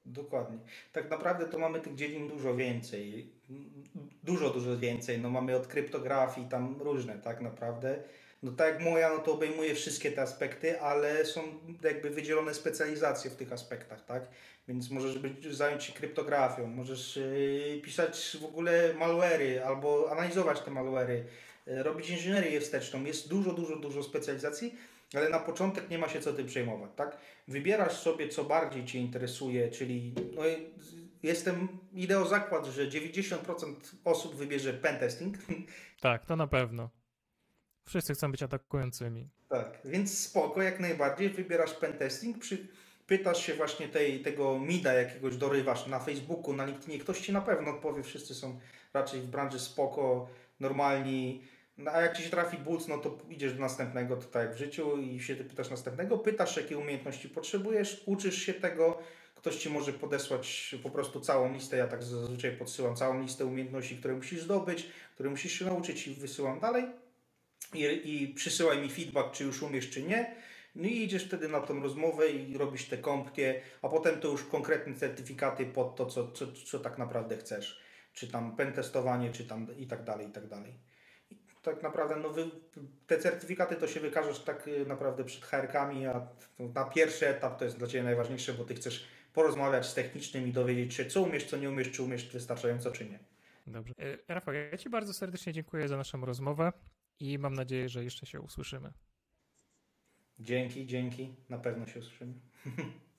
Dokładnie. Tak naprawdę to mamy tych dziedzin dużo więcej. Dużo, dużo więcej. No mamy od kryptografii tam różne tak naprawdę. No tak jak moja, no to obejmuje wszystkie te aspekty, ale są jakby wydzielone specjalizacje w tych aspektach, tak? Więc możesz być, zająć się kryptografią, możesz yy, pisać w ogóle malwery albo analizować te malwery, yy, robić inżynierię wsteczną. Jest dużo, dużo, dużo specjalizacji, ale na początek nie ma się co tym przejmować, tak? Wybierasz sobie, co bardziej Cię interesuje, czyli no, jestem, idę o zakład, że 90% osób wybierze pentesting.
Tak, to na pewno. Wszyscy chcą być atakującymi.
Tak, więc spoko, jak najbardziej. Wybierasz pentesting, przy, pytasz się właśnie tej, tego mida jakiegoś dorywasz na Facebooku, na LinkedInie, ktoś ci na pewno odpowie, wszyscy są raczej w branży spoko, normalni, no, a jak ci się trafi but, no to idziesz do następnego, to tak jak w życiu i się ty pytasz następnego, pytasz jakie umiejętności potrzebujesz, uczysz się tego, ktoś ci może podesłać po prostu całą listę, ja tak zazwyczaj podsyłam całą listę umiejętności, które musisz zdobyć, które musisz się nauczyć i wysyłam dalej i, i przysyłaj mi feedback, czy już umiesz, czy nie. No i idziesz wtedy na tą rozmowę i robisz te kompkie, a potem to już konkretne certyfikaty pod to, co, co, co tak naprawdę chcesz. Czy tam pentestowanie, czy tam i tak dalej, i tak dalej. I tak naprawdę no wy, te certyfikaty to się wykażesz tak y, naprawdę przed HR-kami, a na pierwszy etap to jest dla Ciebie najważniejsze, bo Ty chcesz porozmawiać z technicznym i dowiedzieć się, co umiesz, co nie umiesz, czy umiesz wystarczająco, czy nie.
Dobrze. E, Rafał, ja Ci bardzo serdecznie dziękuję za naszą rozmowę i mam nadzieję, że jeszcze się usłyszymy.
Dzięki, dzięki. Na pewno się usłyszymy.